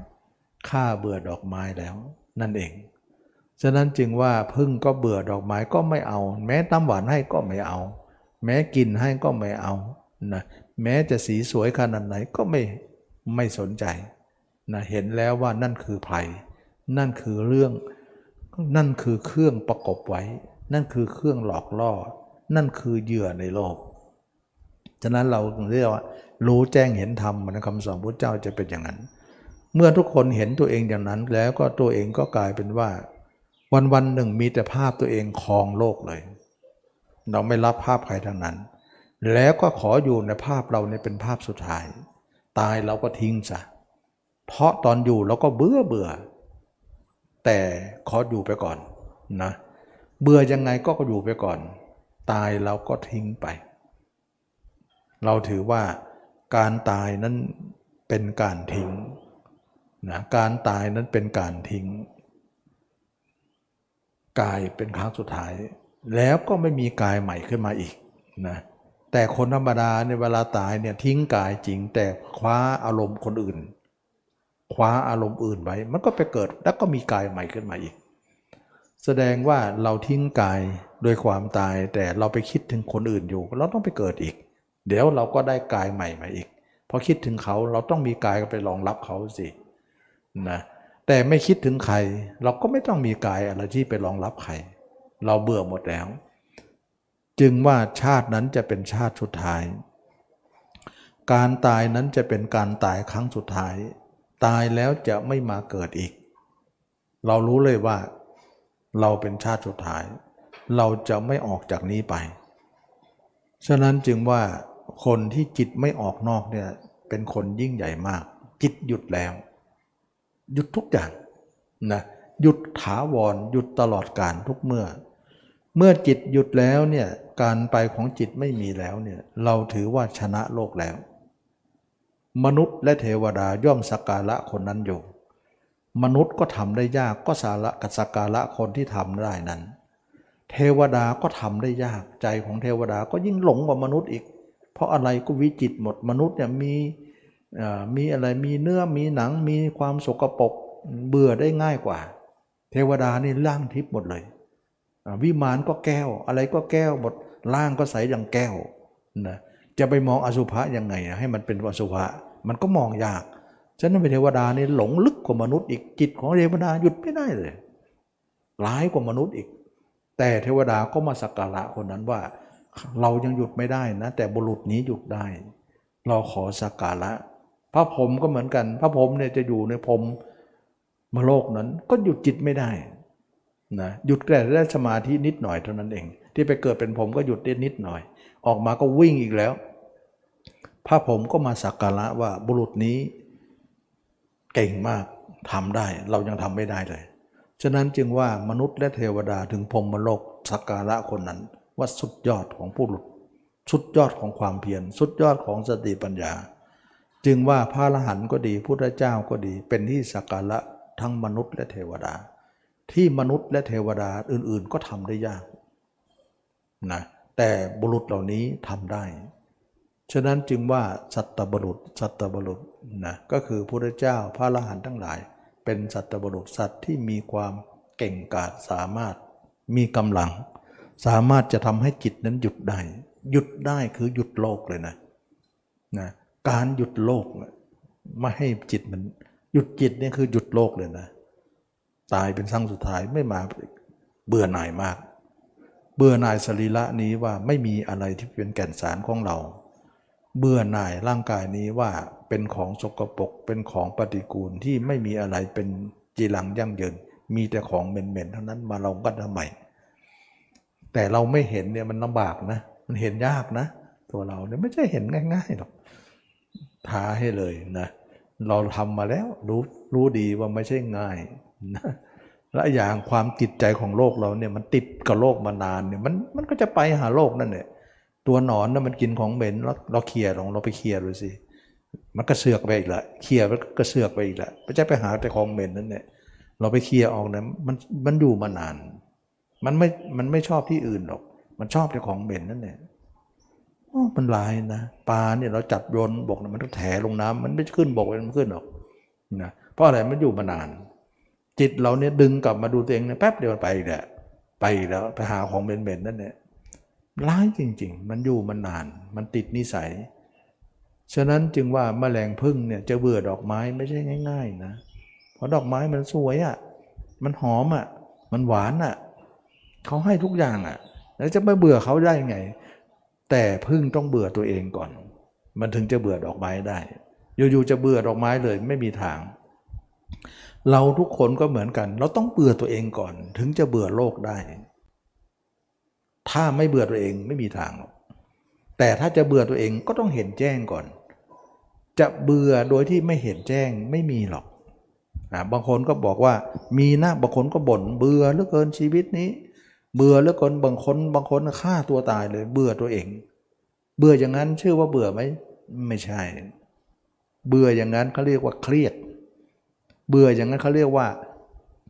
ข้าเบื่อดอกไม้แล้วนั่นเอง ฉะนั้นจึงว่าพึ่งก็เบื่อดอกไม้ก็ไม่เอา แม้น้ำหวานให้ก็ไม่เอา แม้กินให้ก็ไม่เอานะ แม้จะสีสวยขนาดไหนก็ไม่ไม่สนใจนะเห็นแล้วว่านั่นคือภัย นั่นคือเรื่อง นั่นคือเครื่องประกบไว้ นั่นคือเครื่องหลอกล่อ นั่นคือเหยื่อในโลก ฉะนั้นเราเรียกว่า รู้แจ้งเห็นธรรมในคำสอนพระเจ้าจะเป็นอย่างนั้น เมื่อทุกคนเห็นตัวเองอย่างนั้น แล้วก็ตัวเองก็กลายเป็นว่า วันวันหนึ่งมีแต่ภาพตัวเองครองโลกเลย เราไม่รับภาพใครทั้งนั้น แล้วก็ขออยู่ในภาพเราเนี่ยเป็นภาพสุดท้าย ตายเราก็ทิ้งซะเพราะตอนอยู่เราก็เบื่อเบื่อ แต่ขออยู่ไปก่อนนะเบื่อยังไงก็อยู่ไปก่อน ตายเราก็ทิ้งไป เราถือว่าการตายนั้นเป็นการทิ้งนะการตายนั้นเป็นการทิ้ง กายเป็นครั้งสุดท้าย แล้วก็ไม่มีกายใหม่ขึ้นมาอีกนะ แต่คนธรรมดาในเวลาตายเนี่ยทิ้งกายจริง แต่คว้าอารมณ์คนอื่น คว้าอารมณ์อื่นไว้ มันก็ไปเกิดแล้วก็มีกายใหม่ขึ้นมาอีก แสดงว่าเราทิ้งกายโดยความตาย แต่เราไปคิดถึงคนอื่นอยู่เราต้องไปเกิดอีก เดี๋ยวเราก็ได้กายใหม่มาอีกพอคิดถึงเขาเราต้องมีกายไปรองรับเขาสินะแต่ไม่คิดถึงใคร เราก็ไม่ต้องมีกายอะไรที่ไปรองรับใคร เราเบื่อหมดแล้ว จึงว่าชาตินั้นจะเป็นชาติสุดท้าย การตายนั้นจะเป็นการตายครั้งสุดท้าย ตายแล้วจะไม่มาเกิดอีก เรารู้เลยว่า เราเป็นชาติสุดท้าย เราจะไม่ออกจากนี้ไป ฉะนั้นจึงว่าคนที่จิตไม่ออกนอกเนี่ยเป็นคนยิ่งใหญ่มาก จิตหยุดแล้ว หยุดทุกอย่างนะหยุดถาวรหยุดตลอดการทุกเมื่อ เมื่อจิตหยุดแล้วเนี่ย การไปของจิตไม่มีแล้วเนี่ยเราถือว่าชนะโลกแล้ว มนุษย์และเทวดาย่อมสักการะคนนั้นอยู่ มนุษย์ก็ทำได้ยากก็สาระกับสักการะคนที่ทำได้นั้น เทวดาก็ทำได้ยากใจของเทวดาก็ยิ่งหลงกว่ามนุษย์อีก เพราะอะไรก็วิจิตหมดมนุษย์เนี่ยมีมีอะไรมีเนื้อมีหนังมีความสกปรกเบื่อได้ง่ายกว่า เทวดานี่ล่างทิพย์หมดเลยวิมานก็แก้วอะไรก็แก้วหมด ล่างก็ใสอย่างแก้วนะจะไปมองอสุภะยังไงให้มันเป็นอสุภะมันก็มองยาก ฉะนั้นเทวดานี่หลงลึกกว่ามนุษย์อีกจิตของเทวดาหยุดไม่ได้เลยร้ายกว่ามนุษย์อีก แต่เทวดาก็มาสักการะคนนั้นว่า เรายังหยุดไม่ได้นะ แต่บุรุษนี้หยุดได้ เราขอสักการะพระพรหมก็เหมือนกัน พระพรหมเนี่ยจะอยู่ในพรหมมโลกนั้นก็หยุดจิตไม่ได้นะหยุดแต่ได้สมาธินิดหน่อยเท่านั้นเอง ที่ไปเกิดเป็นผมก็หยุดได้นิดหน่อย ออกมาก็วิ่งอีกแล้วพระผมก็มาสักการะว่าบุรุษนี้เก่งมากทำได้เรายังทำไม่ได้เลย ฉะนั้นจึงว่ามนุษย์และเทวดาถึงพรมโลกสักการะคนนั้น ว่าสุดยอดของผู้หลุดสุดยอดของความเพียรสุดยอดของสติปัญญา จึงว่าพระอรหันต์ก็ดีพุทธเจ้าก็ดี เป็นที่สักการะทั้งมนุษย์และเทวดา ที่มนุษย์และเทวดาอื่นๆ ก็ทำได้ยาก นะแต่บุรุษเหล่านี้ทำได้ ฉะนั้นจึงว่าสัตบุรุษ สัตบุรุษนะก็คือพระเจ้าพระอรหันต์ทั้งหลาย เป็นสัตตบุรุษสัตว์ที่มีความเก่งกาจสามารถมีกำลัง สามารถจะทำให้จิตนั้นหยุดได้ หยุดได้คือหยุดโลกเลยนะนะการหยุดโลกไม่ให้จิตมันหยุดจิตนี่คือหยุดโลกเลยนะ ตายเป็นครั้งสุดท้ายไม่มาเบื่อหน่ายมาก เบื่อหน่ายสรีระนี้ว่าไม่มีอะไรที่เป็นแก่นสารของเรา เบื่อหน่ายร่างกายนี้ว่าเป็นของสกปรกเป็นของปฏิกูลที่ไม่มีอะไรเป็นจีรังยั่งยืนมีแต่ของเหม็นๆเท่านั้นมาลงกันทำไมแต่เราไม่เห็นเนี่ยมันลำบากนะ มันเห็นยากนะ ตัวเราเนี่ยไม่ใช่เห็นง่ายๆหรอกท้าให้เลยนะ เราทำมาแล้วรู้รู้ดีว่าไม่ใช่ง่ายนะ และอย่างความติดใจของโลกเราเนี่ยมันติดกับโลกมานานเนี่ยมันมันก็จะไปหาโลกนั่นแหละตัวหนอนน่ะมันกินของเหม็นเราเราเคลียร์ลองเราไปเคลียร์ดูสิมันก็เสือกไปอีกละเคลียร์มันก็เสือกไปอีกละไม่ใช่ไปหาแต่ของเหม็นนั่นเนี่ยเราไปเคลียร์ออกเนี่ยมันมันอยู่มานาน มันไม่มันไม่ชอบที่อื่นหรอก มันชอบแต่ของเหม็นนั่นแหละมันลายนะปลาเนี่ยเราจับโยนบกมันต้องแถลงน้ำมันไม่ขึ้นบกมันขึ้นหรอกนะเพราะอะไรมันอยู่มานาน จิตเราเนี่ยดึงกลับมาดูตัวเองเนี่ยแป๊บเดียวไปแหละไปแล้วไปหาของเหม็นๆนั่นเนี่ยร้ายจริง ๆ มันอยู่มานาน มันติดนิสัย ฉะนั้นจึงว่าแมลงพึ่งเนี่ยจะเบื่อดอกไม้ไม่ใช่ง่าย ๆ นะ เพราะดอกไม้มันสวยอะ่ะ มันหอมอะ่ะ มันหวานอะ่ะ เขาให้ทุกอย่างอะ่ะ แล้วจะไม่เบื่อเขาได้ไง แต่พึ่งต้องเบื่อตัวเองก่อน มันถึงจะเบื่อดอกไม้ได้ อยู่ๆจะเบื่อดอกไม้เลยไม่มีทาง เราทุกคนก็เหมือนกัน เราต้องเบื่อตัวเองก่อน ถึงจะเบื่อโลกได้ ถ้าไม่เบื่อตัวเองไม่มีทางหรอกแต่ถ้าจะเบื่อตัวเองก็ต้องเห็นแจ้งก่อน จะเบื่อโดยที่ไม่เห็นแจ้งไม่มีหรอกบางคนก็บอกว่ามีนะบางคนก็บ่นเบื่อเหลือเกินชีวิตนี้ เบื่อเหลือเกินบางคนบางคนฆ่าตัวตายเลย เบื่อตัวเอง เบื่ออย่างนั้นชื่อว่าเบื่อไหมไม่ใช่ เบื่ออย่างนั้นเขาเรียกว่าเครียด เบื่ออย่างนั้นเขาเรียกว่า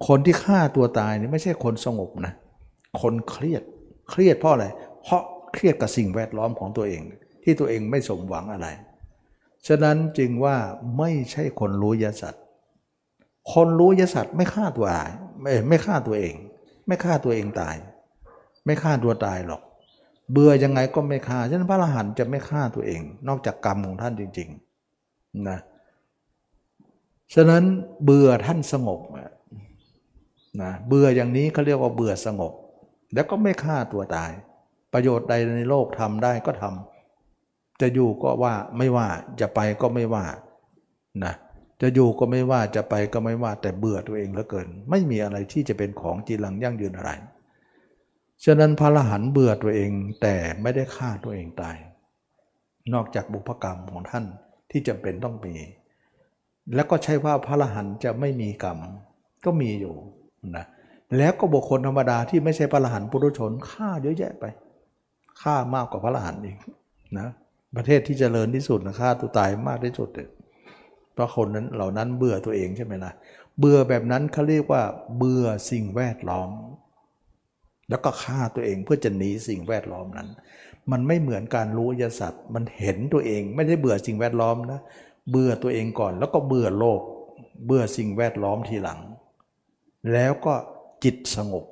คนที่ฆ่าตัวตายนี่ไม่ใช่คนสงบนะ คนเครียด เครียดเพราะอะไร เพราะเครียดกับสิ่งแวดล้อมของตัวเอง ที่ตัวเองไม่สมหวังอะไร ฉะนั้นจึงว่าไม่ใช่คนรู้ยศัตร์คนรู้ยศัตร์ไม่ฆ่าตัวตายไม่ไม่ฆ่าตัวเอง ไม่ฆ่าตัวเองตาย ไม่ฆ่าตัวตายหรอก เบื่อยังไงก็ไม่ฆ่า ฉะนั้นพระอรหันต์จะไม่ฆ่าตัวเอง นอกจากกรรมของท่านจริง ๆ นะ ฉะนั้นเบื่อท่านสงบนะเบื่ออย่างนี้เขาเรียกว่าเบื่อสงบ แล้วก็ไม่ฆ่าตัวตาย ประโยชน์ใดในโลกทำได้ก็ทำจะอยู่ก็ว่าไม่ว่าจะไปก็ไม่ว่านะจะอยู่ก็ไม่ว่าจะไปก็ไม่ว่าแต่เบื่อตัวเองเหลือเกิน ไม่มีอะไรที่จะเป็นของจีรังยั่งยืนอะไรฉะนั้นพระละหันเบื่อตัวเองแต่ไม่ได้ฆ่าตัวเองตาย นอกจากบุพกรรมของท่านที่จำเป็นต้องมี แล้วก็ใช่ว่าพระละหันจะไม่มีกรรมก็มีอยู่นะแล้วก็บุคคลธรรมดาที่ไม่ใช่พระอรหันต์ปุถุชนฆ่าเยอะแยะไปฆ่ามากกว่าพระอรหันต์อีกนะประเทศที่เจริญที่สุดนะฆ่าตัวตายมากที่สุดเลยเพราะคนนั้นเหล่านั้นเบื่อตัวเองใช่ไหมล่ะเบื่อแบบนั้นเขาเรียกว่า เบื่อสิ่งแวดล้อม แล้วก็ฆ่าตัวเองเพื่อจะหนีสิ่งแวดล้อมนั้น มันไม่เหมือนการรู้ยสัตว์มันเห็นตัวเอง ไม่ได้เบื่อสิ่งแวดล้อมนะ เบื่อตัวเองก่อน แล้วก็เบื่อโลก เบื่อสิ่งแวดล้อมทีหลัง แล้วก็จิตสงบ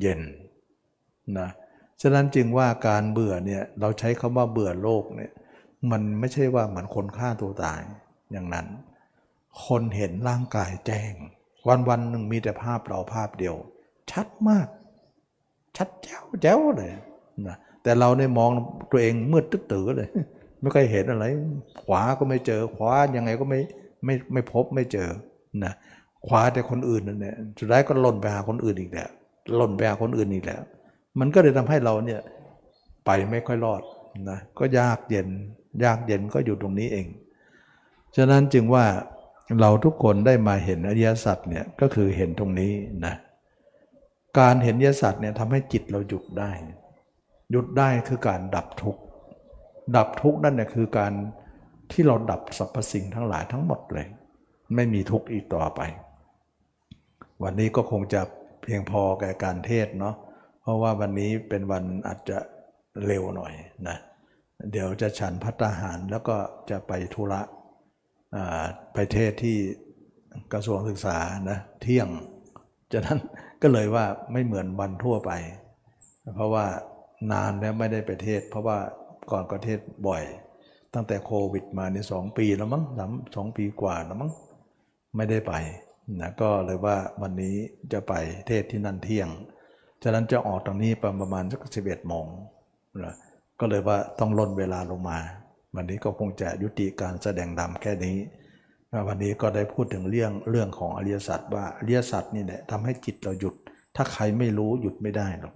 เย็นนะฉะนั้นจึงว่าการเบื่อเนี่ยเราใช้คำว่าเบื่อโลกเนี่ยมันไม่ใช่ว่าเหมือนคนฆ่าตัวตายอย่างนั้น คนเห็นร่างกายแจ้ง วันวันหนึ่งมีแต่ภาพเราภาพเดียว ชัดมาก ชัดแจ้วแจ้วเลยนะแต่เราในมองตัวเองมืดตึ๊ดตือเลย ไม่เคยเห็นอะไร ขวาก็ไม่เจอ ขวายังไงก็ไม่ไม่ไม่พบไม่เจอนะคว้าแต่คนอื่นนั่นแหละสุดท้ายก็หล่นไปหาคนอื่นอีกแล้วหล่นไปหาคนอื่นอีกแล้วมันก็เลยทำให้เราเนี่ยไปไม่ค่อยรอดนะก็ยากเย็น ยากเย็นก็อยู่ตรงนี้เอง ฉะนั้นจึงว่าเราทุกคนได้มาเห็นอริยสัจเนี่ยก็คือเห็นตรงนี้นะการเห็นอริยสัจเนี่ยทำให้จิตเราหยุดได้ หยุดได้คือการดับทุกข์ ดับทุกข์นั่นเนี่ยคือการที่เราดับสรรพสิ่งทั้งหลายทั้งหมดเลย ไม่มีทุกข์อีกต่อไป วันนี้ก็คงจะเพียงพอแก่การเทศเนาะเพราะว่าวันนี้เป็นวันอาจจะเร็วหน่อยนะเดี๋ยวจะฉันพัตหารแล้วก็จะไปธุระไปเทศที่กระทรวงศึกษานะเที่ยงฉะนั้นก็เลยว่าไม่เหมือนวันทั่วไป เพราะว่านานแล้วไม่ได้ไปเทศ เพราะว่า ก่อนก็เทศบ่อย ตั้งแต่โควิดมาในสองปีแล้วมั้งสามสองปีกว่าแล้วมั้งไม่ได้ไปนะก็เลยว่าวันนี้จะไปเทศที่นั่นเที่ยง ฉะนั้นจะออกตรงนี้ประมาณสักสิบเอ็ดโมงนะก็เลยว่าต้องลดเวลาลงมา วันนี้ก็คงจะยุติการแสดงธรรมแค่นี้ วันนี้ก็ได้พูดถึงเรื่องเรื่องของอริยสัจว่าอริยสัจนี่แหละทำให้จิตเราหยุด ถ้าใครไม่รู้หยุดไม่ได้หรอก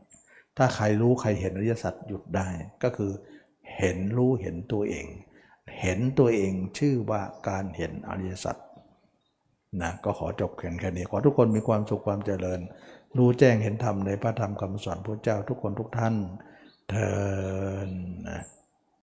ถ้าใครรู้ใครเห็นอริยสัจหยุดได้ก็คือ เห็นรู้เห็นตัวเอง เห็นตัวเองชื่อว่าการเห็นอริยสัจนะก็ขอจบเพียงแค่นี้ ขอทุกคนมีความสุขความเจริญ รู้แจ้งเห็นธรรมในพระธรรมคำสอนพระเจ้าทุกคนทุกท่านเทินนะ